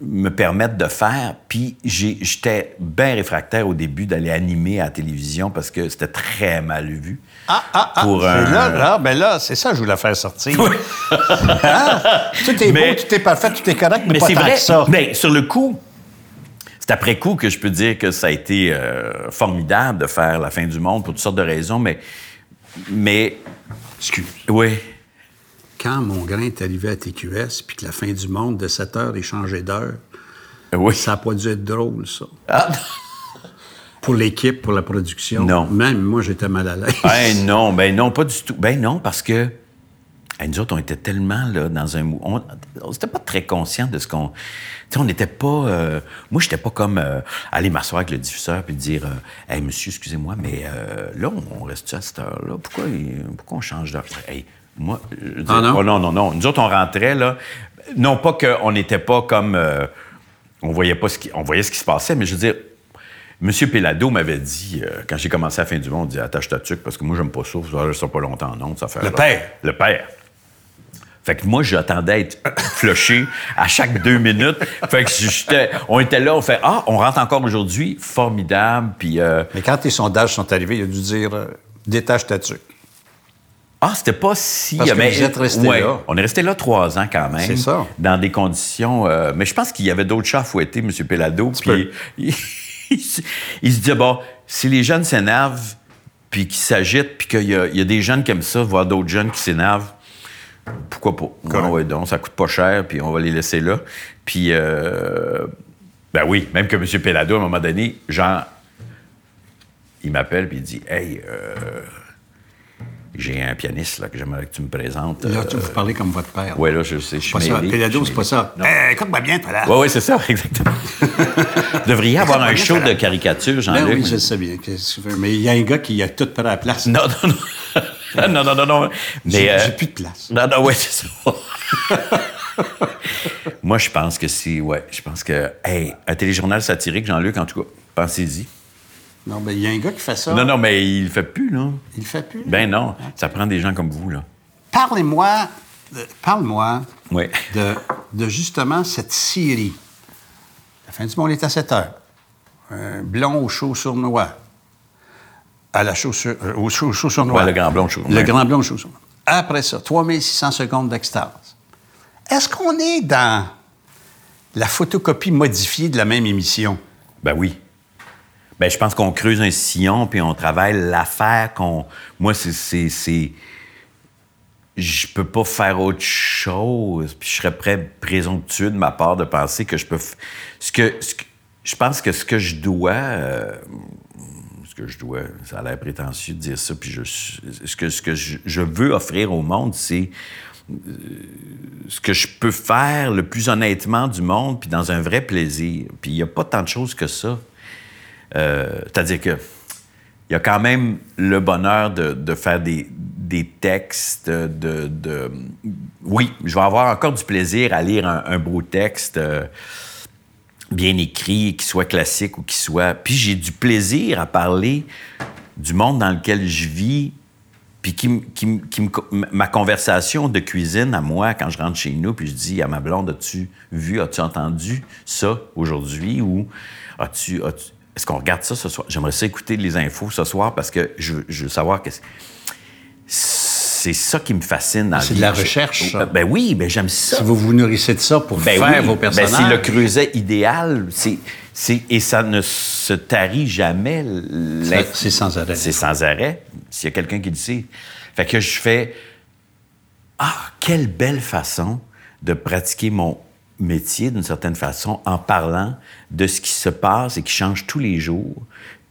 C: me permettent de faire. Puis j'étais bien réfractaire au début d'aller animer à la télévision parce que c'était très mal vu.
B: Ah, ah, ah,
C: pour un-
B: là, là, ben là, c'est ça je voulais faire sortir. *laughs* Hein? Tout est
C: Mais-
B: beau, tout est parfait, tout est correct, mais,
C: Mais
B: pas tant
C: vrai.
B: que ça.
C: Ben, sur le coup, c'est après coup que je peux dire que ça a été euh, formidable de faire la fin du monde pour toutes sortes de raisons, mais. Mais.
B: Excuse.
C: Oui.
B: Quand mon grain est arrivé à TQS, puis que la fin du monde de 7 heures est changée d'heure,
C: Oui.
B: ça n'a pas dû être drôle, ça.
C: Ah, *laughs*
B: Pour l'équipe, pour la production?
C: Non.
B: Même moi, j'étais mal à l'aise. *laughs*
C: Ben non, ben non, pas du tout. Ben non, parce que nous autres, on était tellement là dans un... mou- On n'était pas très conscients de ce qu'on... Tu sais, on n'était pas... euh, moi, j'étais pas comme euh, aller m'asseoir avec le diffuseur puis dire euh, Hey, monsieur, excusez-moi, mais euh, là, on reste à cette heure-là? Pourquoi, pourquoi on change d'heure? » Hey, moi, je veux dire,
B: Ah non?
C: oh, non, non, non. Nous autres, on rentrait, là... Non pas qu'on n'était pas comme... euh, on voyait pas ce qui... On voyait ce qui se passait, mais je veux dire... Monsieur Pelado m'avait dit, euh, quand j'ai commencé à la fin du monde, il dit Attache ta tuque, parce que moi, j'aime pas ça, ça reste pas longtemps en ondes, ça fait.
B: Le père.
C: Le père. Fait que moi, j'attendais à être flushé à chaque deux minutes. Fait que j'étais, on était là, on fait Ah, on rentre encore aujourd'hui, formidable. Puis, euh,
B: Mais quand tes sondages sont arrivés, il a dû dire euh, détache ta tuque.
C: Ah, c'était pas si.
B: Parce que
C: mais-
B: vous êtes resté
C: ouais,
B: là.
C: On est resté là trois ans quand même.
B: C'est ça.
C: Dans des conditions. euh, mais je pense qu'il y avait d'autres chats à fouetter, M. Pelado. Puis il, *laughs* il se- il se disait bon, si les jeunes s'énervent, puis qu'ils s'agitent, puis qu'il y, a- il y a des jeunes qui aiment ça, voir d'autres jeunes qui s'énervent, pourquoi pas?
B: Correct.
C: Ouais, ouais, donc, ça coûte pas cher, puis on va les laisser là. Puis, euh, ben oui, même que M. Pelado, à un moment donné, genre, il m'appelle, puis il dit Hey, euh, j'ai un pianiste là, que j'aimerais que tu me présentes.
B: Là,
C: Euh,
B: tu vous parlez comme votre père.
C: ouais, là, je sais, je suis
B: Pas ça.
C: mêlé,
B: Pelado,
C: je
B: c'est pas ça. écoute-moi bien, toi, là.
C: Oui, oui, c'est ça, *laughs* exactement. Vous *laughs* devriez avoir un show de caricature,
B: Ben
C: Jean-Luc.
B: oui, je sais bien. Mais il y a un gars qui a tout pris à la place.
C: Non, non, non. *laughs* non, non, non, non. Mais,
B: J'ai
C: euh,
B: plus de place.
C: Non, non, ouais, c'est ça. Moi, je pense que c'est. Ouais, je pense que. Hey, un téléjournal satirique, Jean-Luc, en tout cas, pensez-y.
B: Non, mais il y a un gars qui fait ça.
C: Non, non, mais il le fait plus, là.
B: Il le fait plus.
C: Ben non, ça prend des gens comme vous, là.
B: Parlez-moi, parle-moi
C: Oui.
B: de, de justement cette série. La fin du monde est à 7 heures. Un blond au chaud sournois. À la chaussure, euh, au chaud, chaud sournois.
C: Ouais, le grand blond chaud,
B: Le
C: ouais.
B: grand blond chaud sournois. Après ça, 3600 secondes d'extase. Est-ce qu'on est dans la photocopie modifiée de la même émission?
C: Ben oui. Ben, je pense qu'on creuse un sillon, puis on travaille l'affaire qu'on. Moi, c'est- Je peux pas faire autre chose, puis je serais très présomptueux de ma part de penser que je peux. Ce que, Je pense que ce que je dois. euh, Ce que je dois. Ça a l'air prétentieux de dire ça, puis je. Ce que, ce que je, je veux offrir au monde, c'est ce que je peux faire le plus honnêtement du monde, puis dans un vrai plaisir. Puis il n'y a pas tant de choses que ça. Euh, C'est-à-dire que il y a quand même le bonheur de, faire des, des textes, de, de- Oui, je vais avoir encore du plaisir à lire un, beau texte euh, bien écrit, qui soit classique ou qui soit... Puis j'ai du plaisir à parler du monde dans lequel je vis, puis qui, qui, qui me ma conversation de cuisine à moi, quand je rentre chez nous, puis je dis à ma blonde, as-tu vu, as-tu entendu ça aujourd'hui? Ou as-tu... as-tu- Est-ce qu'on regarde ça ce soir? J'aimerais ça écouter les infos ce soir parce que je, veux- je veux savoir qu'est-ce... C'est ça qui me fascine la
B: C'est de la recherche, ça.
C: Ben oui, ben j'aime ça.
B: Si vous vous nourrissez de ça pour
C: Ben
B: faire
C: oui,
B: vos
C: ben
B: personnages.
C: c'est le creuset idéal. C'est, et ça ne se tarit jamais.
B: c'est sans arrêt.
C: C'est sans arrêt. S'il y a quelqu'un qui le sait. Fait que je fais Ah, quelle belle façon de pratiquer mon métier d'une certaine façon en parlant de ce qui se passe et qui change tous les jours,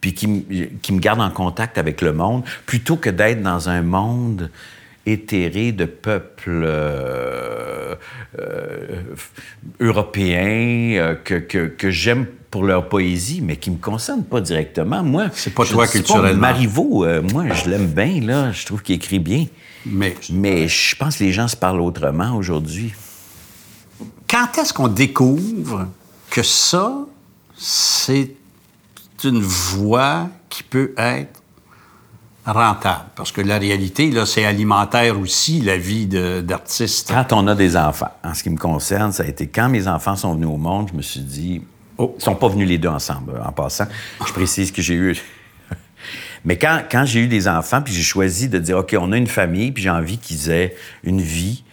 C: puis qui, me- qui me garde en contact avec le monde, plutôt que d'être dans un monde éthéré de peuples euh, euh, européens euh, que, que, que j'aime pour leur poésie, mais qui me concerne pas directement. Moi,
B: C'est pas
C: je
B: toi
C: dis pas,
B: culturellement.
C: Marivaux, moi, je l'aime bien, là. Je trouve qu'il écrit bien.
B: Mais
C: Mais je pense que les gens se parlent autrement aujourd'hui.
B: Quand est-ce qu'on découvre que ça, c'est une voie qui peut être rentable? Parce que la réalité, là, c'est alimentaire aussi, la vie d'artiste.
C: Quand on a des enfants, en ce qui me concerne, ça a été quand mes enfants sont venus au monde, je me suis dit.
B: Oh.
C: Ils sont pas venus les deux ensemble, en passant. Je précise que j'ai eu. *laughs* Mais quand, quand j'ai eu des enfants, puis j'ai choisi de dire, OK, on a une famille, puis j'ai envie qu'ils aient une vie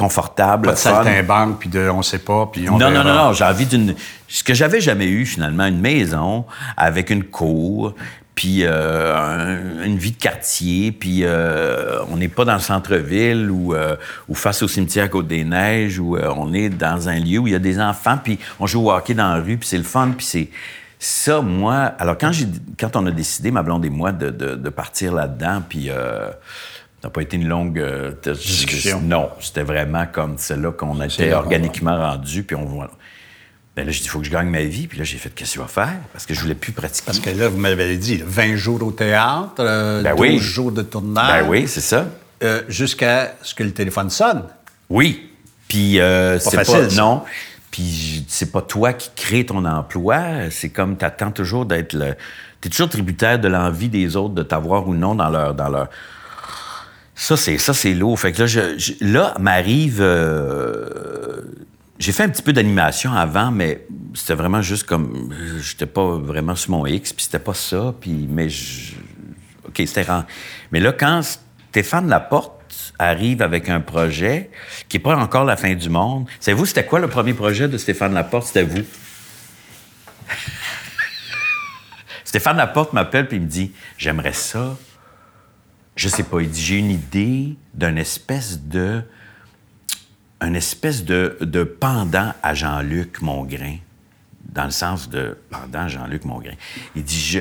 C: confortable,
B: Pas de saltimbanque, puis de on sait pas, puis on
C: Non, non,
B: verra.
C: non, non, j'ai envie d'une... Ce que j'avais jamais eu, finalement, une maison avec une cour, puis euh, un- une vie de quartier, puis euh, on n'est pas dans le centre-ville ou, euh, ou face au cimetière Côte-des-Neiges, où on est dans un lieu où il y a des enfants, puis on joue au hockey dans la rue, puis c'est le fun, puis c'est... Ça, moi, alors quand, j'ai, quand on a décidé, ma blonde et moi, de, de- de partir là-dedans, puis ça n'a pas été une longue euh,
B: Discussion.
C: Non, c'était vraiment comme celle-là qu'on était organiquement rendu, puis on voit. Ben là, j'ai dit, il faut que je gagne ma vie, puis là, j'ai fait, qu'est-ce que tu vas faire? Parce que je voulais plus pratiquer.
B: Parce que là, vous m'avez dit, là, 20 jours au théâtre, euh,
C: Ben
B: 12
C: oui.
B: jours de tournage.
C: Ben oui, c'est ça.
B: euh, Jusqu'à ce que le téléphone sonne.
C: Oui. Puis euh, c'est pas,
B: facile,
C: non. Puis c'est pas toi qui crée ton emploi. C'est comme t'attends toujours d'être le. T'es toujours tributaire de l'envie des autres de t'avoir ou non dans leur dans leur. Ça c'est ça c'est lourd. Fait que là je, là m'arrive. euh, j'ai fait un petit peu d'animation avant, mais c'était vraiment juste comme j'étais pas vraiment sur mon X, puis c'était pas ça. Puis mais je- OK, c'était Mais là, quand Stéphane Laporte arrive avec un projet qui n'est pas encore la fin du monde, savez-vous, c'était quoi le premier projet de Stéphane Laporte? C'était vous. *laughs* Stéphane Laporte m'appelle puis il me dit J'aimerais ça. Je sais pas, il dit J'ai une idée d'un espèce de. Pendant à Jean-Luc Mongrain. Dans le sens de pendant Jean-Luc Mongrain. Il dit je,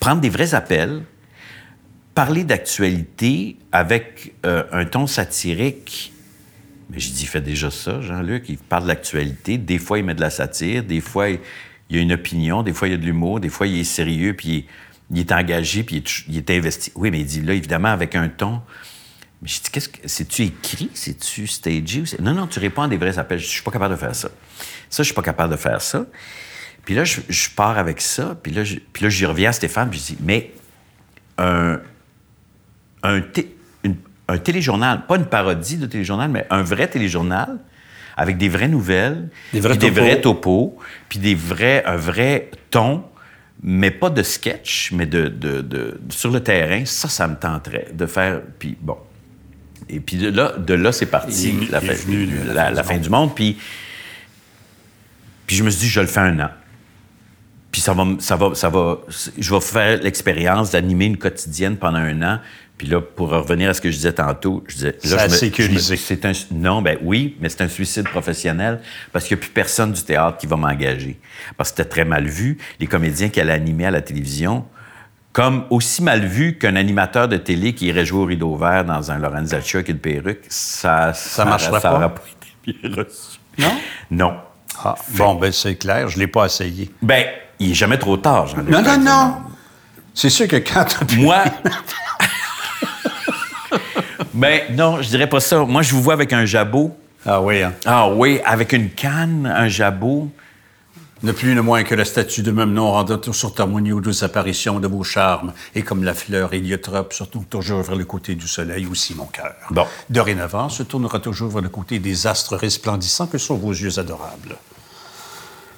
C: prendre des vrais appels, parler d'actualité avec euh, un ton satirique. Mais j'ai dit, il fait déjà ça, Jean-Luc. Il parle de l'actualité. Des fois, il met de la satire. Des fois, il, y a une opinion. Des fois, il y a de l'humour. Des fois, il est sérieux. Puis il il est engagé. Puis il est, il est investi. Oui, mais il dit là, évidemment, avec un ton. Mais j'ai dit, qu'est-ce que. C'est-tu écrit? C'est-tu stagé? Non, non, tu réponds à des vrais appels. Je suis pas capable de faire ça. Ça, je suis pas capable de faire ça. Puis là, je, je pars avec ça. Puis là, je- puis là, j'y reviens à Stéphane. Puis je dis, mais un, un, une- un téléjournal, pas une parodie de téléjournal, mais un vrai téléjournal avec des vraies nouvelles,
B: Des vrais
C: puis des vrais topos, puis des vrais, un vrai ton, mais pas de sketch, mais de, de- de- sur le terrain. Ça, ça me tenterait de faire. Puis bon. Et puis de là, de là c'est parti
B: Il
C: la,
B: il
C: fin,
B: venu, lui,
C: la,
B: la fin
C: la
B: du
C: fin
B: monde.
C: du monde. Puis, puis je me suis dit, je le fais un an. Puis ça va, ça va, ça va, je vais faire l'expérience d'animer une quotidienne pendant un an. Puis là, pour revenir à ce que je disais tantôt, je disais, là,
B: Ça
C: je me-
B: sécurisé.
C: je me- c'est un, non, ben oui, mais c'est un suicide professionnel parce qu'il n'y a plus personne du théâtre qui va m'engager. Parce que c'était très mal vu. Les comédiens qui allaient animer à la télévision, comme aussi mal vu qu'un animateur de télé qui irait jouer au rideau vert dans un Lorenzaccio avec une perruque, ça, ça,
B: marcherait
C: ça
B: pas?
C: pas été bien reçu.
B: Non?
C: Non.
B: Ah, bon, ben c'est clair, je ne l'ai pas essayé.
C: Ben, il est jamais trop tard, Jean-Luc.
B: Non,
C: par
B: non,
C: exemple.
B: non. C'est sûr que quand.
C: Moi. *laughs* ben, non, je dirais pas ça. Moi, je vous vois avec un jabot.
B: Ah oui, hein.
C: Ah oui, avec une canne, un jabot.
B: Ne plus ne moins que la statue de même nom rendant sur témoigner aux douces apparitions de vos charmes, et comme la fleur héliotrope, surtout toujours vers le côté du soleil, aussi mon cœur.
C: Bon.
B: Dorénavant, se tournera toujours vers le côté des astres resplendissants que sont vos yeux adorables.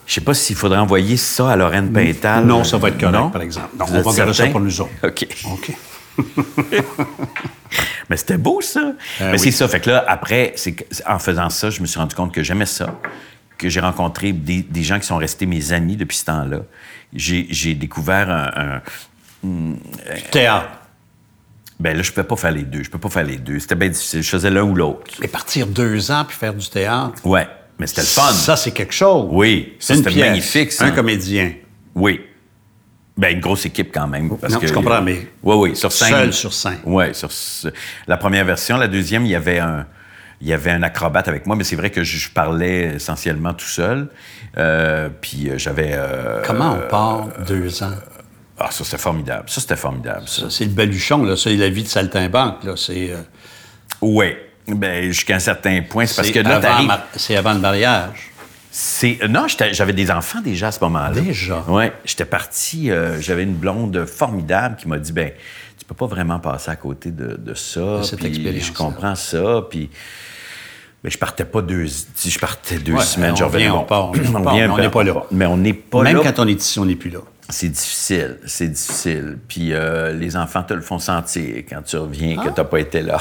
C: Je sais pas s'il faudrait envoyer ça à Lorraine Pintal.
B: Non, ça va être correct,
C: Non?
B: par exemple. Non,
C: Vous
B: on va garder ça pour nous autres. *laughs*
C: OK.
B: OK. *laughs*
C: Mais c'était beau, ça.
B: Ben
C: Mais
B: oui.
C: c'est ça. Fait que là, après, en faisant ça, je me suis rendu compte que j'aimais ça, que j'ai rencontré des, des gens qui sont restés mes amis depuis ce temps-là. J'ai découvert un- un,
B: Théâtre.
C: Ben là, je peux pas faire les deux. Je peux pas faire les deux. C'était bien difficile. Je faisais l'un ou l'autre.
B: Mais partir deux ans puis faire du théâtre,
C: Ouais. Mais c'était le fun.
B: ça, c'est quelque chose.
C: Oui. C'était magnifique, ça.
B: Un comédien.
C: Oui. Ben, une grosse équipe quand même. Parce
B: Non,
C: que,
B: je comprends, mais
C: Oui, oui, sur scène.
B: seul sur scène.
C: Oui, sur la première version. La deuxième, il y avait un, il y avait un acrobate avec moi, mais c'est vrai que je, parlais essentiellement tout seul. Euh, puis euh, j'avais. euh,
B: Comment on part deux ans?
C: Ah, ça, c'était formidable. Ça, c'était formidable, ça.
B: C'est le baluchon, là. Ça, c'est la vie de saltimbanque, là. C'est euh,
C: Oui. Ben, jusqu'à un certain point. C'est parce que là,
B: avant, c'est avant le mariage.
C: C'est non, j'avais des enfants déjà à ce moment-là.
B: Déjà?
C: Ouais, j'étais parti. euh, j'avais une blonde formidable qui m'a dit ben, tu peux pas vraiment passer à côté de, de ça.
B: De cette
C: puis
B: expérience-là.
C: Je comprends ça. Puis mais je partais pas deux. Si je partais deux
B: Ouais,
C: semaines,
B: on
C: je revenais,
B: vient, on part, on *clears throat* on part,
C: vient,
B: mais on n'est pas là.
C: Mais on n'est pas
B: Même
C: là.
B: quand on est ici, on n'est plus là.
C: C'est difficile, c'est difficile. Puis euh, les enfants te le font sentir quand tu reviens
B: Ah.
C: que t'as pas été là.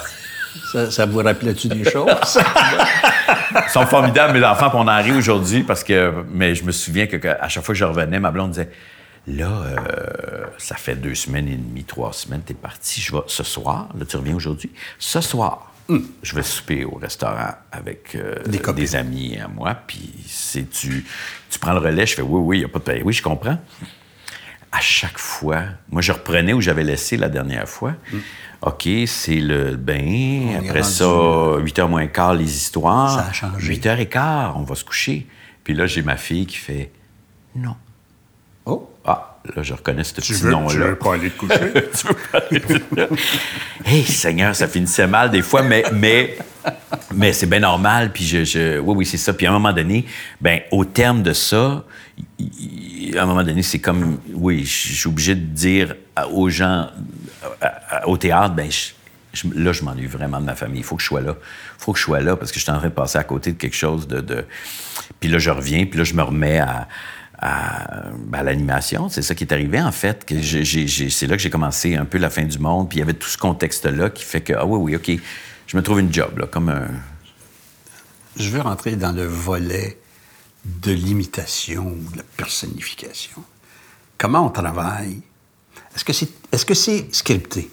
B: Ça, ça vous rappelait-tu des choses? *laughs*
C: Ils sont formidables, mes enfants, puis on en rit aujourd'hui parce que. Mais je me souviens que, que à chaque fois que je revenais, ma blonde disait Là, euh, ça fait deux semaines et demie, trois semaines, t'es parti. Je vais ce soir. Là, tu reviens aujourd'hui. Ce soir, je vais souper au restaurant avec euh,
B: Des
C: amis à moi, puis c'est tu, tu prends le relais, je fais oui, oui, il n'y a pas de paye. Oui, je comprends. À chaque fois, moi, je reprenais où j'avais laissé la dernière fois. OK, c'est le bain. Après
B: rendu,
C: ça, 8h moins quart, les histoires.
B: Ça a changé.
C: 8h quart, on va se coucher. Puis là, j'ai ma fille qui fait non.
B: Oh,
C: Ah, là, je reconnais ce
B: tu
C: petit nom-là.
B: tu veux pas aller te coucher? *laughs*
C: Tu veux pas aller là? *laughs* Hey, Seigneur, ça finissait mal des fois, mais, mais, mais c'est bien normal. Puis je, je- oui, oui, c'est ça. Puis à un moment donné, ben, au terme de ça, à un moment donné, c'est comme, oui, je suis obligé de dire aux gens au théâtre, ben, là, je m'ennuie vraiment de ma famille. Il faut que je sois là. Il faut que je sois là parce que je suis en train de passer à côté de quelque chose de. de- Puis là, je reviens, puis là, je me remets à. l'animation, c'est ça qui est arrivé en fait. C'est là que j'ai commencé un peu la fin du monde, puis il y avait tout ce contexte-là qui fait que, ah oui, oui, OK, je me trouve une job, là, comme un.
B: Je veux rentrer dans le volet de l'imitation ou de la personnification. Comment on travaille? Est-ce que c'est est -ce c'est scripté?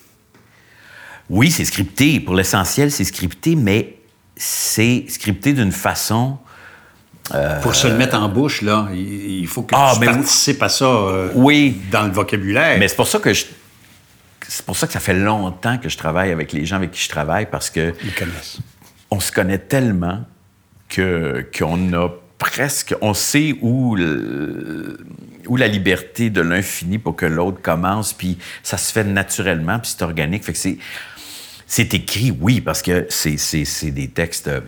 C: Oui, c'est scripté. Pour l'essentiel, c'est scripté, mais c'est scripté d'une façon.
B: Pour se le mettre en bouche, là, il, faut que
C: Ah,
B: tu
C: mais oui.
B: participes à ça euh,
C: Oui.
B: dans le vocabulaire.
C: Mais c'est pour ça que je. C'est pour ça que ça fait longtemps que je travaille avec les gens avec qui je travaille parce que
B: Ils connaissent.
C: on se connaît tellement que qu'on a presque on sait où où la liberté de l'un finit pour que l'autre commence puis ça se fait naturellement puis c'est organique fait que c'est c'est écrit oui parce que c'est c'est des textes euh,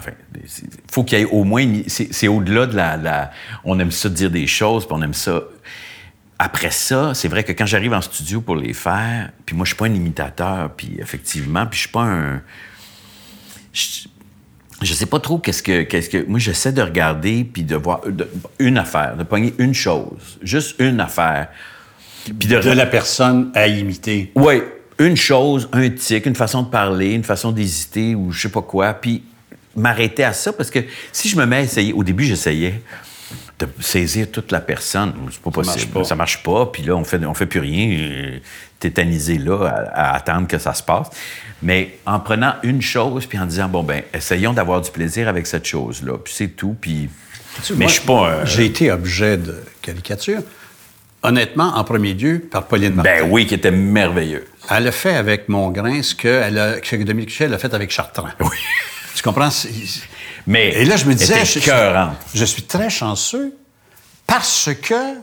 C: Enfin, faut qu'il y ait au moins. C'est au-delà de la, On aime ça dire des choses, puis on aime ça. Après ça, c'est vrai que quand j'arrive en studio pour les faire, puis moi, je suis pas un imitateur, puis effectivement, puis je suis pas un. Je sais pas trop qu'est-ce que. Qu'est-ce que moi, j'essaie de regarder, puis de voir de- une affaire, de pogner une chose, juste une affaire. Puis de,
B: De la personne à imiter.
C: oui, une chose, un tic, une façon de parler, une façon d'hésiter ou je sais pas quoi, puis m'arrêter à ça parce que si je me mets à essayer, au début j'essayais de saisir toute la personne, c'est pas
B: marche
C: possible,
B: pas.
C: ça marche pas, puis là on fait on fait plus rien, euh, tétanisé là à, à attendre que ça se passe. Mais en prenant une chose puis en disant bon ben essayons d'avoir du plaisir avec cette chose là, puis c'est tout, puis mais
B: Moi,
C: je suis pas un-
B: J'ai été objet de caricature. Honnêtement, en premier lieu, par Pauline Martin.
C: ben oui qui était merveilleux.
B: Elle a fait avec Mongrain ce que, elle a, que Dominique Michel a fait avec Chartrand.
C: Oui.
B: Tu comprends?
C: Mais
B: Et là, je me disais, je, suis très chanceux parce que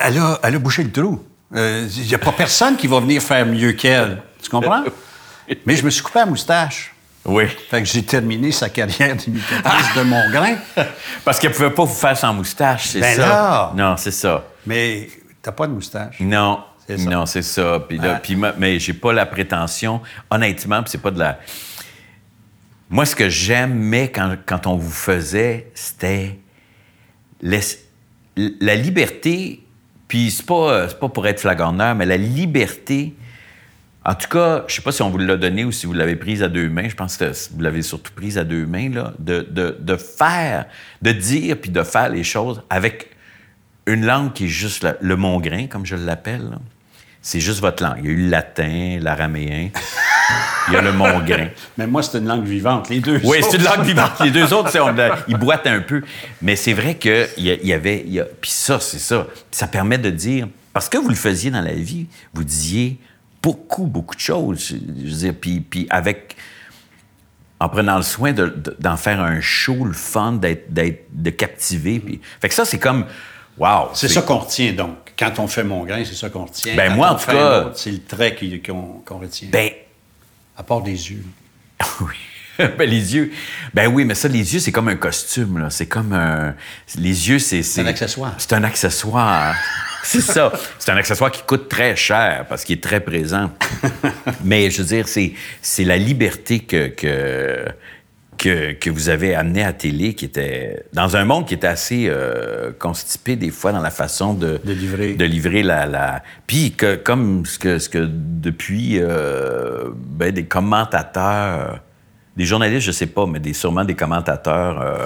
B: elle a, elle a bouché le trou. Il n'y a pas personne qui va venir faire mieux qu'elle. Tu comprends? *laughs* Mais je me suis coupé la moustache.
C: Oui.
B: Fait que j'ai terminé sa carrière d'imitatrice de Mongrain. *laughs*
C: Parce qu'elle pouvait pas vous faire sans moustache, c'est
B: Ben
C: ça.
B: là!
C: Non, c'est ça.
B: Mais t'as pas de moustache.
C: Non. Non, c'est ça. Puis là,
B: Ouais.
C: puis ma- mais j'ai pas la prétention, honnêtement, puis c'est pas de la. Moi, ce que j'aimais quand, quand on vous faisait, c'était la liberté. Puis c'est pas, pas pour être flagorneur, mais la liberté. En tout cas, je sais pas si on vous l'a donné ou si vous l'avez prise à deux mains. Je pense que vous l'avez surtout prise à deux mains, là. De, de, de faire, de dire puis de faire les choses avec une langue qui est juste la- le mongrain, comme je l'appelle. C'est juste votre langue. Il y a eu le latin, l'araméen. Il y a le mongrain. *laughs*
B: Mais moi, c'est une langue vivante. Les deux.
C: Oui, c'est une langue vivante. Les deux autres, on ils boitent un peu. Mais c'est vrai qu'il y, y avait. il y a- Puis ça, c'est ça. Ça permet de dire. Parce que vous le faisiez dans la vie, vous disiez beaucoup, beaucoup de choses. Je je veux dire, puis, puis avec. En prenant le soin de- de- d'en faire un show, le fun, d'être, de captiver. Puis, fait que ça, c'est comme. Wow!
B: C'est ça qu'on retient, donc. Quand on fait mon grain, c'est ça qu'on retient.
C: Ben,
B: Quand
C: moi, en tout
B: fait
C: cas-
B: C'est le trait qu'on qu'on retient.
C: Ben,
B: À part des yeux. *laughs*
C: Oui. ben, les yeux. Ben oui, mais ça, les yeux, c'est comme un costume, là. C'est comme un. Les yeux, c'est. C'est
B: un accessoire.
C: C'est un accessoire. *laughs* c'est ça. C'est un accessoire qui coûte très cher parce qu'il est très présent. *laughs* mais je veux dire, c'est, c'est la liberté que, que, que, que vous avez amenée à télé qui était. Dans un monde qui était assez euh, constipé, des fois, dans la façon de.
B: De livrer.
C: De livrer la. la... Puis, que, comme ce que, ce que depuis, euh, ben, des commentateurs. Des journalistes, je sais pas, mais des, sûrement des commentateurs. Euh,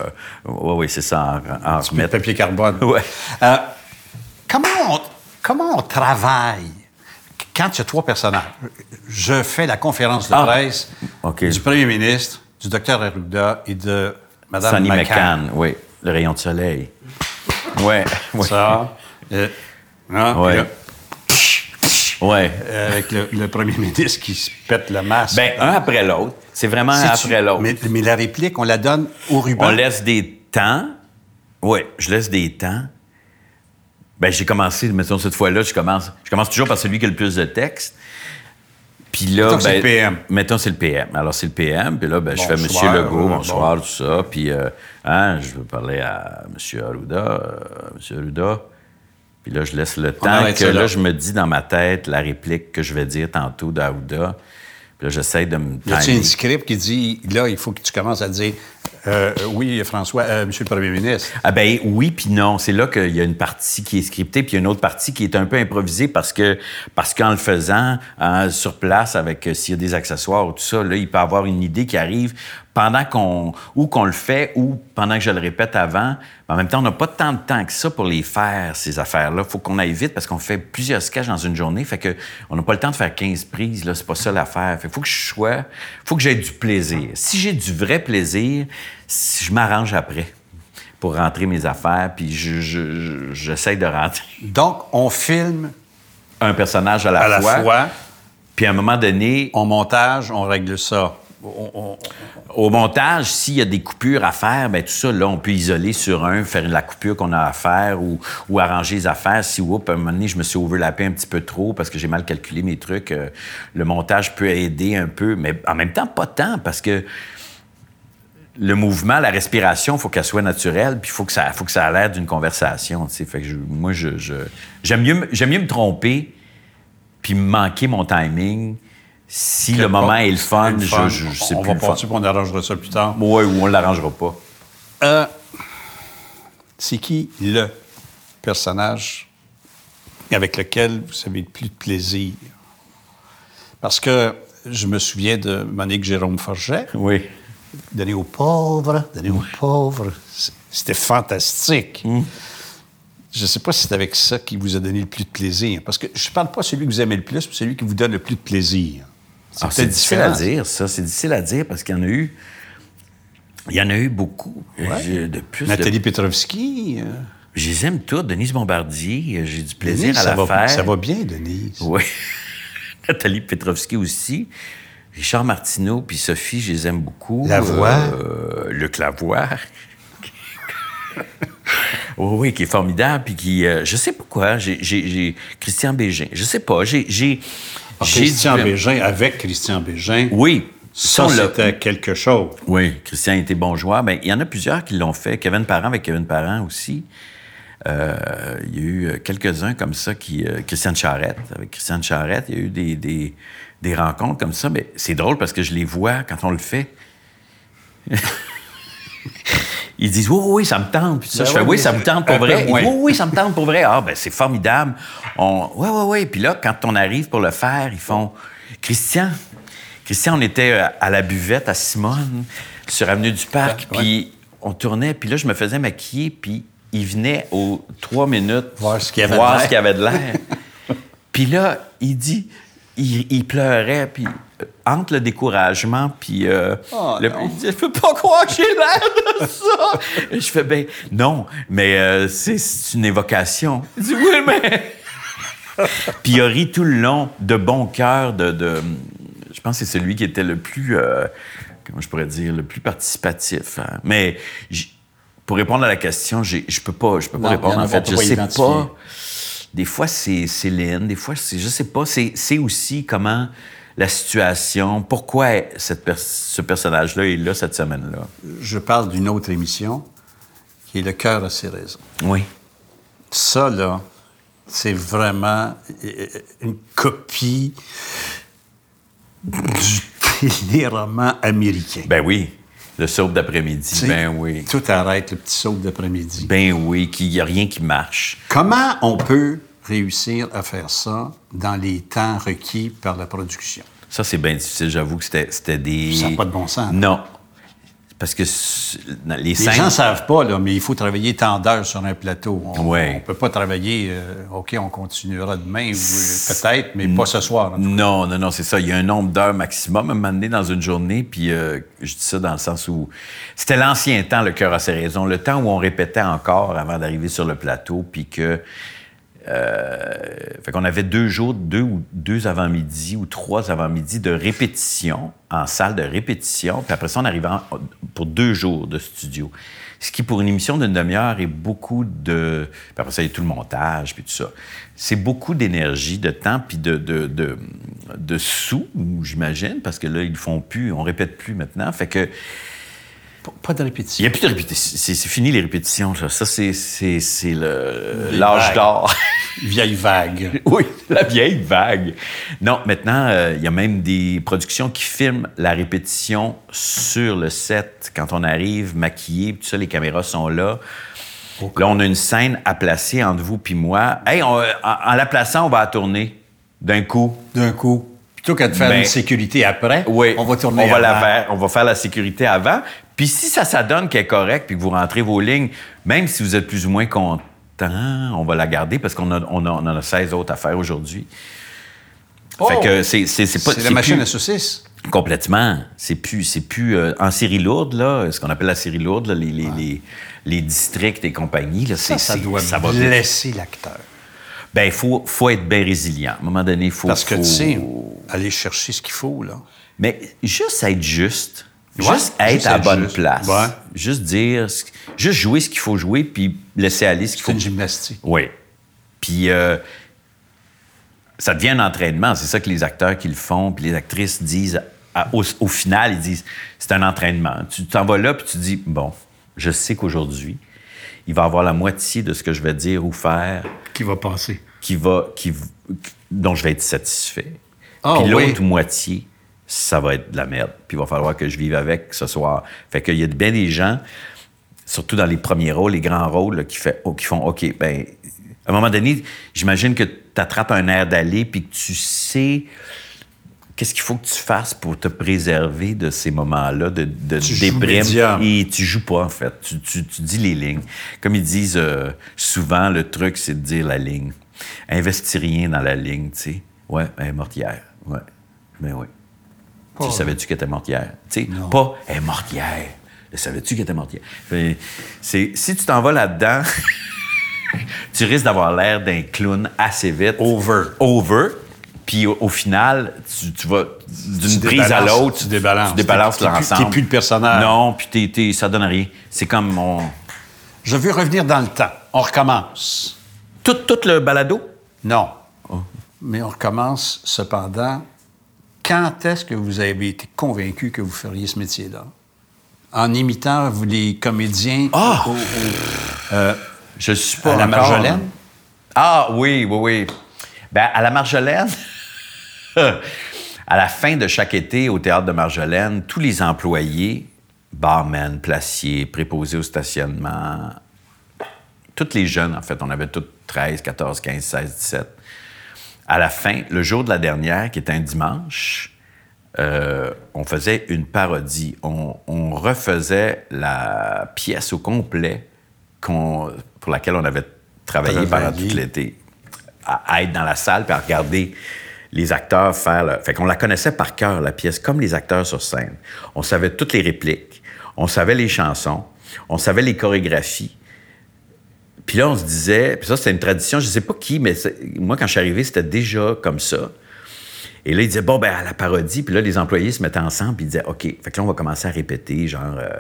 C: oui, oui, c'est ça, en, en remettre.
B: papier carbone.
C: Ouais.
B: Euh, comment, on, comment on travaille? quand il y a trois personnages, je fais la conférence de
C: Ah,
B: presse du premier ministre, du docteur Arruda et de Mme
C: Sonny
B: McCann.
C: McCann, oui. Le rayon de soleil. Ouais, ouais.
B: Ça. euh, hein,
C: Ouais.
B: puis là,
C: Ouais.
B: euh, avec le, le premier ministre qui se pète le masque.
C: Ben, un après l'autre. C'est vraiment un après l'autre.
B: Mais, mais la réplique, on la donne au ruban?
C: On laisse des temps. Oui, je laisse des temps. Ben, j'ai commencé, mettons, cette fois-là, je commence, je commence toujours par celui qui a le plus de texte. Puis là,
B: Mettons que c'est
C: ben,
B: le PM.
C: Mettons, c'est le PM. Alors, c'est le PM. Puis là, ben, je fais Monsieur Legault, bonsoir,
B: bon.
C: tout ça. Puis, euh, hein, je veux parler à Monsieur Arruda. euh, Monsieur Arruda. Puis là, je laisse le temps que là.
B: là.
C: je me dis dans ma tête la réplique que je vais dire tantôt d'Arruda. Puis là, j'essaie de me
B: Y a-t-il
C: timer.
B: un script qui dit, là, il faut que tu commences à dire, euh, oui, François, euh, Monsieur le Premier ministre.
C: Ah ben oui puis non, c'est là qu'il y a une partie qui est scriptée puis une autre partie qui est un peu improvisée parce que parce qu'en le faisant hein, sur place avec euh, s'il y a des accessoires ou tout ça, là il peut avoir une idée qui arrive pendant qu'on ou qu'on le fait ou pendant que je le répète avant. Mais en même temps, on n'a pas tant de temps que ça pour les faire ces affaires-là. Faut qu'on aille vite parce qu'on fait plusieurs sketchs dans une journée, fait que on n'a pas le temps de faire 15 prises là, c'est pas ça l'affaire. Fait faut que je sois, faut que j'aie du plaisir. Si j'ai du vrai plaisir, si- je m'arrange après pour rentrer mes affaires, puis je- je- je- j'essaie de rentrer
B: Donc, on filme
C: un personnage à la,
B: à la
C: fois.
B: fois,
C: Puis à un moment donné,
B: on montage, on règle ça.
C: Au montage, s'il y a des coupures à faire, ben tout ça, là, on peut isoler sur un, faire la coupure qu'on a à faire ou, arranger les affaires. Si, oups, à un moment donné, je me suis overlappé un petit peu trop parce que j'ai mal calculé mes trucs, euh, le montage peut aider un peu, mais en même temps, pas tant parce que le mouvement, la respiration, il faut qu'elle soit naturelle, puis il faut que ça, faut que ça a l'air d'une conversation. Fait que je- moi, je, j'aime mieux, mieux me tromper, puis manquer mon timing. Si le moment est le fun,
B: le
C: je,
B: fun.
C: je, je sais
B: on
C: plus
B: va
C: fun.
B: passer, puis on arrangera ça plus tard.
C: Ouais, ou on l'arrangera pas.
B: Euh, c'est qui le personnage avec lequel vous avez le plus de plaisir? Parce que je me souviens de Monique Jérôme Forget,
C: Oui.
B: donner aux pauvres, donner aux pauvres. C'était fantastique. Je ne sais pas si c'est avec ça qui vous a donné le plus de plaisir. Parce que je ne parle pas de celui que vous aimez le plus, mais celui qui vous donne le plus de plaisir.
C: Ah, C'est difficile à dire, ça. C'est difficile à dire parce qu'il y en a eu. Il y en a eu beaucoup. J'ai- De plus. de-
B: Nathalie Petrovski. euh,
C: Je les aime toutes. Denise Bombardier, j'ai du plaisir
B: Denise,
C: à la
B: va,
C: faire.
B: Ça va bien, Denise.
C: Oui. *laughs* Nathalie Petrovski aussi. Richard Martineau puis Sophie, je les aime beaucoup.
B: Lavoie.
C: Euh, Luc Lavoie. *laughs* oui, oui, qui est formidable. Puis qui. euh, je sais pas quoi. J'ai, j'ai- j'ai- Christian Bégin. Je sais pas. J'ai.
B: Christian Bégin, avec Christian Bégin,
C: Oui.
B: ça, c'était quelque chose.
C: Oui, Christian était bon joueur. Ben, il y en a plusieurs qui l'ont fait. Kevin Parent avec Kevin Parent aussi. Euh, il y a eu euh, quelques-uns comme ça qui. euh, Christian Charette. Avec Christian Charette, il y a eu des, des, des rencontres comme ça. Mais c'est drôle parce que je les vois quand on le fait. *laughs* Ils disent oui, oui, ça me tente. Puis ça,
B: Ben
C: je fais oui, ça me tente pour
B: peu
C: vrai. Oui, oui, ça me tente pour vrai. Ah, ben c'est formidable. On... Oui, oui, oui. Puis là, quand on arrive pour le faire, ils font Christian, Christian, on était euh, à la buvette à Simone, sur Avenue du Parc,
B: Ouais.
C: puis on tournait, puis là, je me faisais maquiller, puis il venait aux trois minutes
B: Voir ce qu'il y avait de
C: voir
B: l'air.
C: ce qu'il y avait de l'air. *laughs* puis là, il dit, il, il pleurait, puis euh, entre le découragement, puis euh,
B: Oh,
C: le- je *laughs* peux pas croire que j'ai l'air de ça. Je fais, ben non, mais euh, c'est une évocation. Il dit, oui, mais... *laughs* Puis il a ri tout le long de bon cœur de, de- Je pense que c'est celui qui était le plus. euh, comment je pourrais dire, le plus participatif. hein. Mais pour répondre à la question, je peux pas, je peux pas
B: Non,
C: répondre
B: en
C: fait. Je sais
B: identifier.
C: pas. Des fois c'est Céline, des fois c'est, je sais pas. C'est, c'est aussi comment la situation, pourquoi cette ce personnage-là est là cette semaine-là?
B: Je parle d'une autre émission qui est Le cœur a ses raisons.
C: Oui.
B: Ça, là, c'est vraiment euh, une copie du téléroman américain.
C: Ben oui. Le soap d'après-midi. Ben oui.
B: Tout arrête, le petit saut d'après-midi.
C: Ben oui, qu'il n'y a rien qui marche.
B: Comment on peut réussir à faire ça dans les temps requis par la production?
C: Ça, c'est bien difficile. J'avoue que c'était, c'était des.
B: Ça n'a pas de bon sens.
C: Non. parce que les
B: Les
C: scènes...
B: gens ne savent pas, là, mais il faut travailler tant d'heures sur un plateau. On
C: Ouais.
B: ne peut pas travailler, euh, OK, on continuera demain, euh, peut-être, mais pas ce soir. en tout cas.
C: Non, non, non, c'est ça. Il y a un nombre d'heures maximum à un moment donné dans une journée. Puis euh, je dis ça dans le sens où c'était l'ancien temps, le cœur a ses raisons. Le temps où on répétait encore avant d'arriver sur le plateau, puis que. Euh, fait qu'on avait deux jours, deux ou deux avant-midi ou trois avant-midi de répétition en salle de répétition. Puis après ça, on arrivait pour deux jours de studio. Ce qui, pour une émission d'une demi-heure, est beaucoup de... Puis après ça, il y a tout le montage, puis tout ça. C'est beaucoup d'énergie, de temps, puis de, de, de, sous, j'imagine, parce que là, ils font plus, on répète plus maintenant. Fait que
B: Pas- de
C: il
B: répétition.
C: n'y a plus de répétition. C'est fini, les répétitions. là. Ça, c'est c'est- c'est le- l'âge d'or. *laughs*
B: Vieille vague. *laughs*
C: Oui, la vieille vague. Non, maintenant, euh, il y a même des productions qui filment la répétition sur le set. Quand on arrive, maquillé, tout ça, les caméras sont là. Là, on a une scène à placer entre vous puis moi. Hey, on- en, en la plaçant, on va la tourner d'un coup.
B: D'un coup. Plutôt que de faire
C: Ben,
B: une sécurité après,
C: Oui,
B: on va tourner
C: on va, la faire, on va faire la sécurité avant. Puis si ça s'adonne qu'elle est correcte, puis que vous rentrez vos lignes, même si vous êtes plus ou moins content, on va la garder parce qu'on a, on a, on en a 16 autres à faire aujourd'hui.
B: Oh!
C: Fait que c'est c'est- c'est pas
B: C'est la machine
C: plus-
B: à saucisses.
C: Complètement. C'est plus, c'est plus euh, en série lourde, là, ce qu'on appelle la série lourde, là, les, les, les, les districts et compagnie. Là,
B: Ça, ça doit
C: ça va
B: blesser l'acteur.
C: Ben, il faut, faut être bien résilient. À un moment donné, il faut.
B: Parce que,
C: faut-
B: tu sais, aller chercher ce qu'il faut, là.
C: Mais juste être juste.
B: Ouais,
C: juste être à la bonne
B: juste.
C: place.
B: Ouais.
C: Juste dire. Juste jouer ce qu'il faut jouer, puis laisser aller ce qu'il
B: C'est
C: faut.
B: une gymnastique.
C: Oui. Puis euh, ça devient un entraînement. C'est ça que les acteurs qui le font, puis les actrices disent. à- au, au final, ils disent c'est un entraînement. Tu t'en vas là, puis tu dis bon, je sais qu'aujourd'hui, il va avoir la moitié de ce que je vais dire ou faire
B: Qui va passer.
C: qui va, qui, dont je vais être satisfait.
B: Ah,
C: Puis l'autre
B: oui.
C: moitié, ça va être de la merde. Puis il va falloir que je vive avec ce soir. Fait qu'il y a bien des gens, surtout dans les premiers rôles, les grands rôles, là, qui, fait, oh, qui font OK, ben à un moment donné, j'imagine que tu attrapes un air d'aller puis que tu sais qu'est-ce qu'il faut que tu fasses pour te préserver de ces moments-là de, de
B: Tu
C: déprime. Et tu joues pas, en fait. Tu, tu- tu dis les lignes. Comme ils disent euh, souvent, le truc, c'est de dire la ligne. Investis rien dans la ligne, tu sais. Ouais, morte hier. Ouais. Ben oui. Tu savais-tu qu'elle était morte hier? Tu sais, pas elle est morte hier. Le Savais-tu qu'elle était morte hier? Fait, si tu t'en vas là-dedans, *laughs* tu risques d'avoir l'air d'un clown assez vite.
B: Over.
C: Over. Puis au, au final, tu, tu vas d'une prise à l'autre.
B: tu débalances.
C: Tu débalances l'ensemble.
B: t'es plus le personnage.
C: Non, puis t'es- t'es- ça donne rien. C'est comme mon.
B: Je veux revenir dans le temps. On recommence.
C: Tout, tout le balado?
B: Non.
C: Oh.
B: Mais on recommence cependant. Quand est-ce que vous avez été convaincu que vous feriez ce métier-là? En imitant vous, les comédiens
C: Ah!
B: au-
C: Je suis pas.
B: à la
C: encore-
B: Marjolaine?
C: Ah oui, oui, oui. Ben, à la Marjolaine, *laughs* à la fin de chaque été au théâtre de Marjolaine, tous les employés, barmen, placiers, préposés au stationnement, tous les jeunes, en fait, on avait tous 13, 14, 15, 16, 17. À la fin, le jour de la dernière, qui était un dimanche, euh, on faisait une parodie. On, on refaisait la pièce au complet pour laquelle on avait travaillé pendant tout l'été. À, à être dans la salle puis à regarder les acteurs faire... le- Fait qu'on la connaissait par cœur, la pièce, comme les acteurs sur scène. On savait toutes les répliques, on savait les chansons, on savait les chorégraphies. Puis là, on se disait, puis ça, c'était une tradition, je sais pas qui, mais moi, quand je suis arrivé, c'était déjà comme ça. Et là, il disait, bon, ben, à la parodie. Puis là, les employés se mettaient ensemble, puis ils disaient, OK. Fait que là, on va commencer à répéter, genre, euh,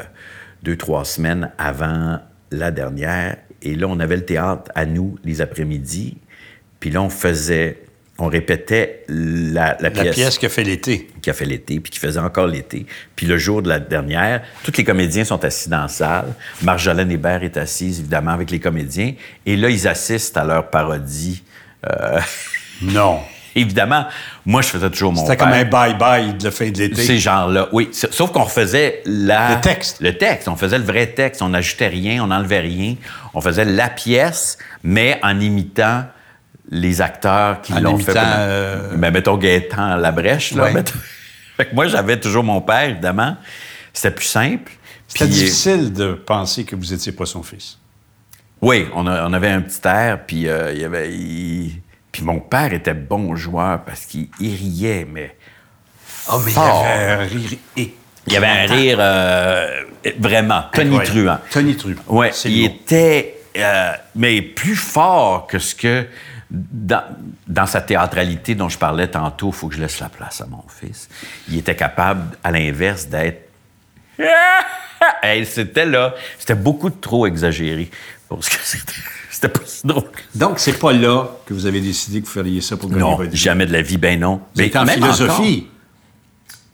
C: deux, trois semaines avant la dernière. Et là, on avait le théâtre à nous, les après-midi. Puis là, on faisait, on répétait la, la
B: La
C: pièce
B: pièce qui a fait l'été.
C: qui a fait l'été, puis qui faisait encore l'été. Puis le jour de la dernière, tous les comédiens sont assis dans la salle. Marjolaine Hébert est assise, évidemment, avec les comédiens. Et là, ils assistent à leur parodie. Euh,
B: Non. *laughs*
C: évidemment, moi, je faisais toujours mon
B: C'était comme un bye-bye de la fin de l'été.
C: Ces genres-là, oui. Sauf qu'on refaisait la...
B: Le texte.
C: Le texte. On faisait le vrai texte. On n'ajoutait rien, on n'enlevait rien. On faisait la pièce, mais en imitant les acteurs qui l'ont fait.
B: euh,
C: Ben, mettons Gaétan Labrèche, là.
B: Ouais.
C: mettons. *laughs* fait que moi, j'avais toujours mon père, évidemment. C'était plus simple.
B: C'était difficile de penser que vous n'étiez pas son fils.
C: Oui, on, a- on avait un petit air, puis euh, il y avait. il- Puis mon père était bon joueur parce qu'il il riait, mais.
B: Oh, mais
C: Fort.
B: il y avait un rire et-
C: Il y avait un rire euh, vraiment tonitruant.
B: Incroyable. Tonitruant.
C: Ouais,
B: C'est
C: il était, euh, mais plus fort que ce que dans, dans sa théâtralité dont je parlais tantôt, il faut que je laisse la place à mon fils. Il était capable, à l'inverse, d'être. *laughs* Hey, c'était là, c'était beaucoup trop exagéré pour ce que c'était. *laughs* Pas si drôle.
B: Donc, c'est pas là que vous avez décidé que vous feriez ça pour gagner
C: Non, jamais de la vie, ben non.
B: Vous êtes en
C: même
B: philosophie.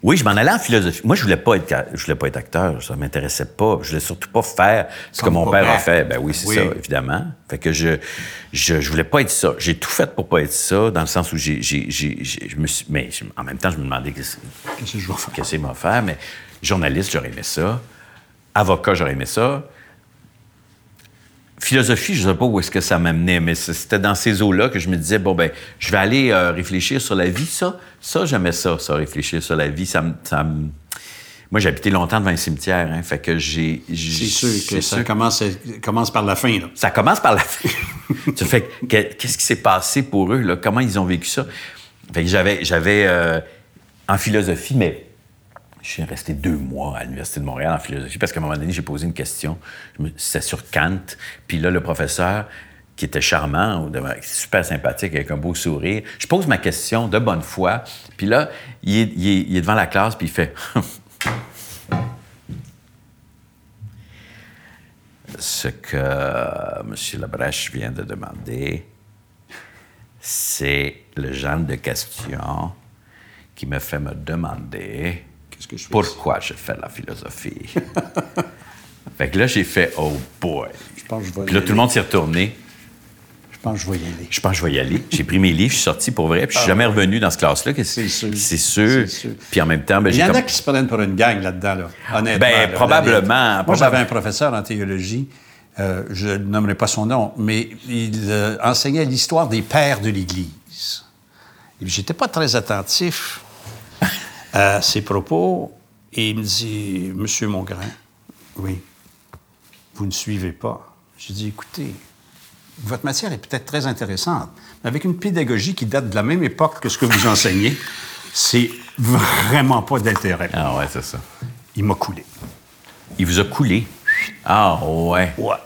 C: Oui, je m'en allais en philosophie. Moi, je voulais pas être, je voulais pas être acteur. Ça m'intéressait pas. Je voulais surtout pas faire ce
B: Comme
C: que mon père a fait. Ben oui, c'est
B: Oui.
C: ça, évidemment. Fait que je, je, je voulais pas être ça. J'ai tout fait pour pas être ça, dans le sens où j'ai, j'ai, j'ai- je me suis, mais en même temps, je me demandais qu'est-ce
B: que je vais faire?
C: qu'est-ce qu'il m'a faire. Mais journaliste, j'aurais aimé ça. Avocat, j'aurais aimé ça. Philosophie, je ne sais pas où est-ce que ça m'amenait, mais c'était dans ces eaux-là que je me disais, bon, ben, je vais aller euh, réfléchir sur la vie. Ça, ça j'aimais ça, ça, réfléchir sur la vie. Ça me... ça me- Moi, j'ai habité longtemps devant un cimetière, hein, fait que j'ai...
B: C'est sûr que ça commence, par la fin. Là.
C: Ça commence par la fin. *laughs* tu fais, que- qu'est-ce qui s'est passé pour eux, là? Comment ils ont vécu ça? Fait que j'avais, j'avais euh, en philosophie, mais je suis resté deux mois à l'Université de Montréal en philosophie parce qu'à un moment donné, j'ai posé une question. C'était sur Kant. Puis là, le professeur, qui était charmant, super sympathique, avec un beau sourire, je pose ma question de bonne foi. Puis là, il est, il est- devant la classe, puis il fait... *laughs* Ce que M. Labrèche vient de demander, c'est le genre de question qui me fait me demander
B: que je fais
C: pourquoi je fais la philosophie? *laughs* fait que là, j'ai fait Oh boy.
B: Je pense que je vais
C: Puis là, tout le monde s'est retourné.
B: Je pense que je vais y aller.
C: Je pense que je vais y aller. J'ai pris mes livres, je suis sorti pour vrai, puis je suis jamais revenu dans ce classe-là.
B: C'est sûr.
C: C'est sûr. Puis en même temps, ben,
B: Il y en
C: comme-
B: a qui se prennent pour une gang là-dedans, là, honnêtement.
C: Ben,
B: là,
C: probablement,
B: Moi, j'avais un professeur en théologie, euh, je ne nommerai pas son nom, mais il euh, enseignait l'histoire des pères de l'Église. J'étais pas très attentif à ses propos, et il me dit, Monsieur Mongrain, oui, vous ne suivez pas. J'ai dit, écoutez, votre matière est peut-être très intéressante, mais avec une pédagogie qui date de la même époque que ce que vous enseignez, c'est vraiment pas d'intérêt.
C: Ah ouais, c'est ça.
B: Il m'a coulé.
C: Il vous a coulé? Ah ouais.
B: Ouais.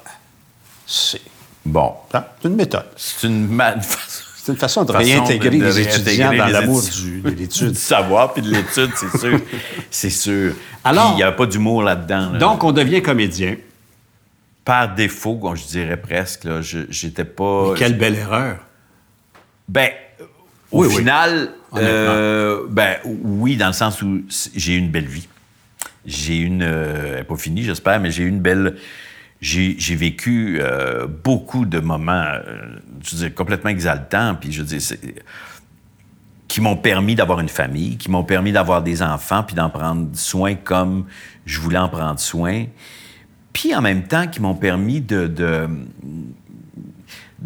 B: C'est
C: Bon.
B: c'est une méthode.
C: C'est une ma- *laughs*
B: C'est une façon de
C: Façon
B: réintégrer
C: de- de
B: les étudiants dans l'amour du- de *laughs*
C: du
B: l'étude.
C: savoir puis de l'étude, c'est sûr. *laughs* c'est sûr.
B: Alors-
C: il n'y a pas d'humour là-dedans. là.
B: Donc, on devient comédien.
C: par défaut, je dirais presque, là, je- j'étais pas.
B: Quelle belle erreur.
C: Ben, au
B: Oui, oui.
C: final,
B: Honnêtement.
C: euh, ben oui, dans le sens où j'ai eu une belle vie. J'ai une, euh, elle n'est pas finie, j'espère, mais j'ai eu une belle. J'ai vécu euh, beaucoup de moments, euh, je veux dire, complètement exaltants, puis je veux dire, qui m'ont permis d'avoir une famille, qui m'ont permis d'avoir des enfants, puis d'en prendre soin comme je voulais en prendre soin, puis en même temps qui m'ont permis de-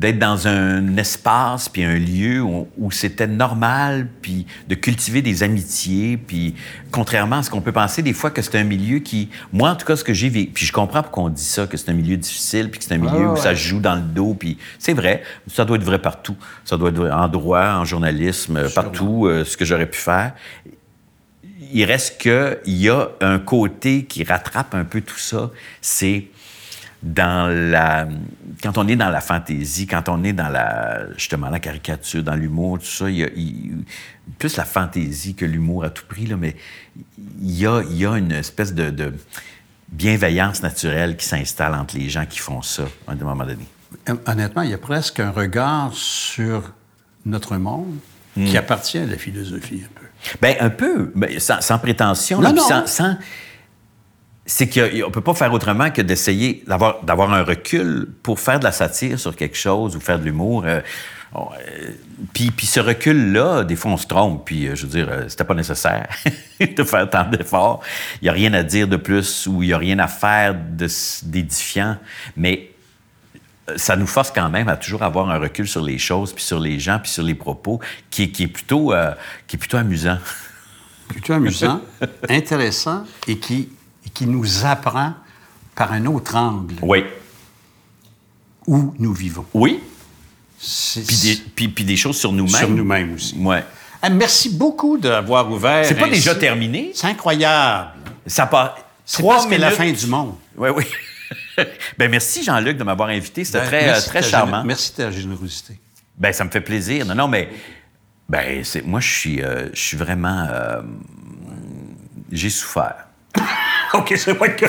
C: d'être dans un espace puis un lieu où, où c'était normal puis de cultiver des amitiés puis contrairement à ce qu'on peut penser des fois que c'est un milieu qui moi en tout cas ce que j'ai vécu puis je comprends pourquoi on dit ça que c'est un milieu difficile puis que c'est un milieu
B: ouais,
C: où ça se joue dans le dos puis c'est vrai ça doit être vrai partout. Ça doit être vrai en droit en journalisme partout euh, ce que j'aurais pu faire. Il reste que il y a un côté qui rattrape un peu tout ça, c'est dans la quand on est dans la fantaisie, quand on est dans la justement la caricature, dans l'humour, tout ça, il y a il- plus la fantaisie que l'humour à tout prix là, mais il y a il y a une espèce de, de bienveillance naturelle qui s'installe entre les gens qui font ça à un moment donné.
B: Honnêtement, il y a presque un regard sur notre monde
C: Hmm.
B: qui appartient à la philosophie un peu.
C: Ben un peu, ben, sans, sans prétention,
B: Non,
C: là,
B: non.
C: sans, sans- c'est qu'on peut pas faire autrement que d'essayer d'avoir d'avoir un recul pour faire de la satire sur quelque chose ou faire de l'humour. euh, euh, puis, puis ce recul-là, des fois, on se trompe. Puis, euh, je veux dire, c'était pas nécessaire *laughs* de faire tant d'efforts. Il y a rien à dire de plus ou il y a rien à faire d'édifiant. Mais ça nous force quand même à toujours avoir un recul sur les choses, puis sur les gens, puis sur les propos, qui, est- qui est plutôt, qui est plutôt amusant.
B: Plutôt amusant, *laughs* intéressant et qui, qui nous apprend par un autre angle
C: Oui.
B: où nous vivons.
C: Oui. Puis des, puis- puis des choses sur nous-mêmes.
B: Sur nous-mêmes aussi.
C: Ouais.
B: Ah, merci beaucoup d'avoir ouvert.
C: C'est pas
B: ainsi.
C: déjà terminé?
B: C'est incroyable.
C: Ça part.
B: C'est presque la fin du monde.
C: Oui, oui. *laughs* ben merci Jean-Luc de m'avoir invité. C'était
B: Ben,
C: très,
B: merci
C: très charmant.
B: Merci de ta générosité.
C: Ben ça me fait plaisir. Non, non, mais ben c'est moi je suis, euh, je suis vraiment, euh, j'ai souffert. *laughs*
B: OK, c'est pas que.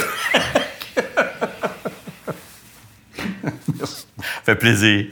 C: Ça fait plaisir.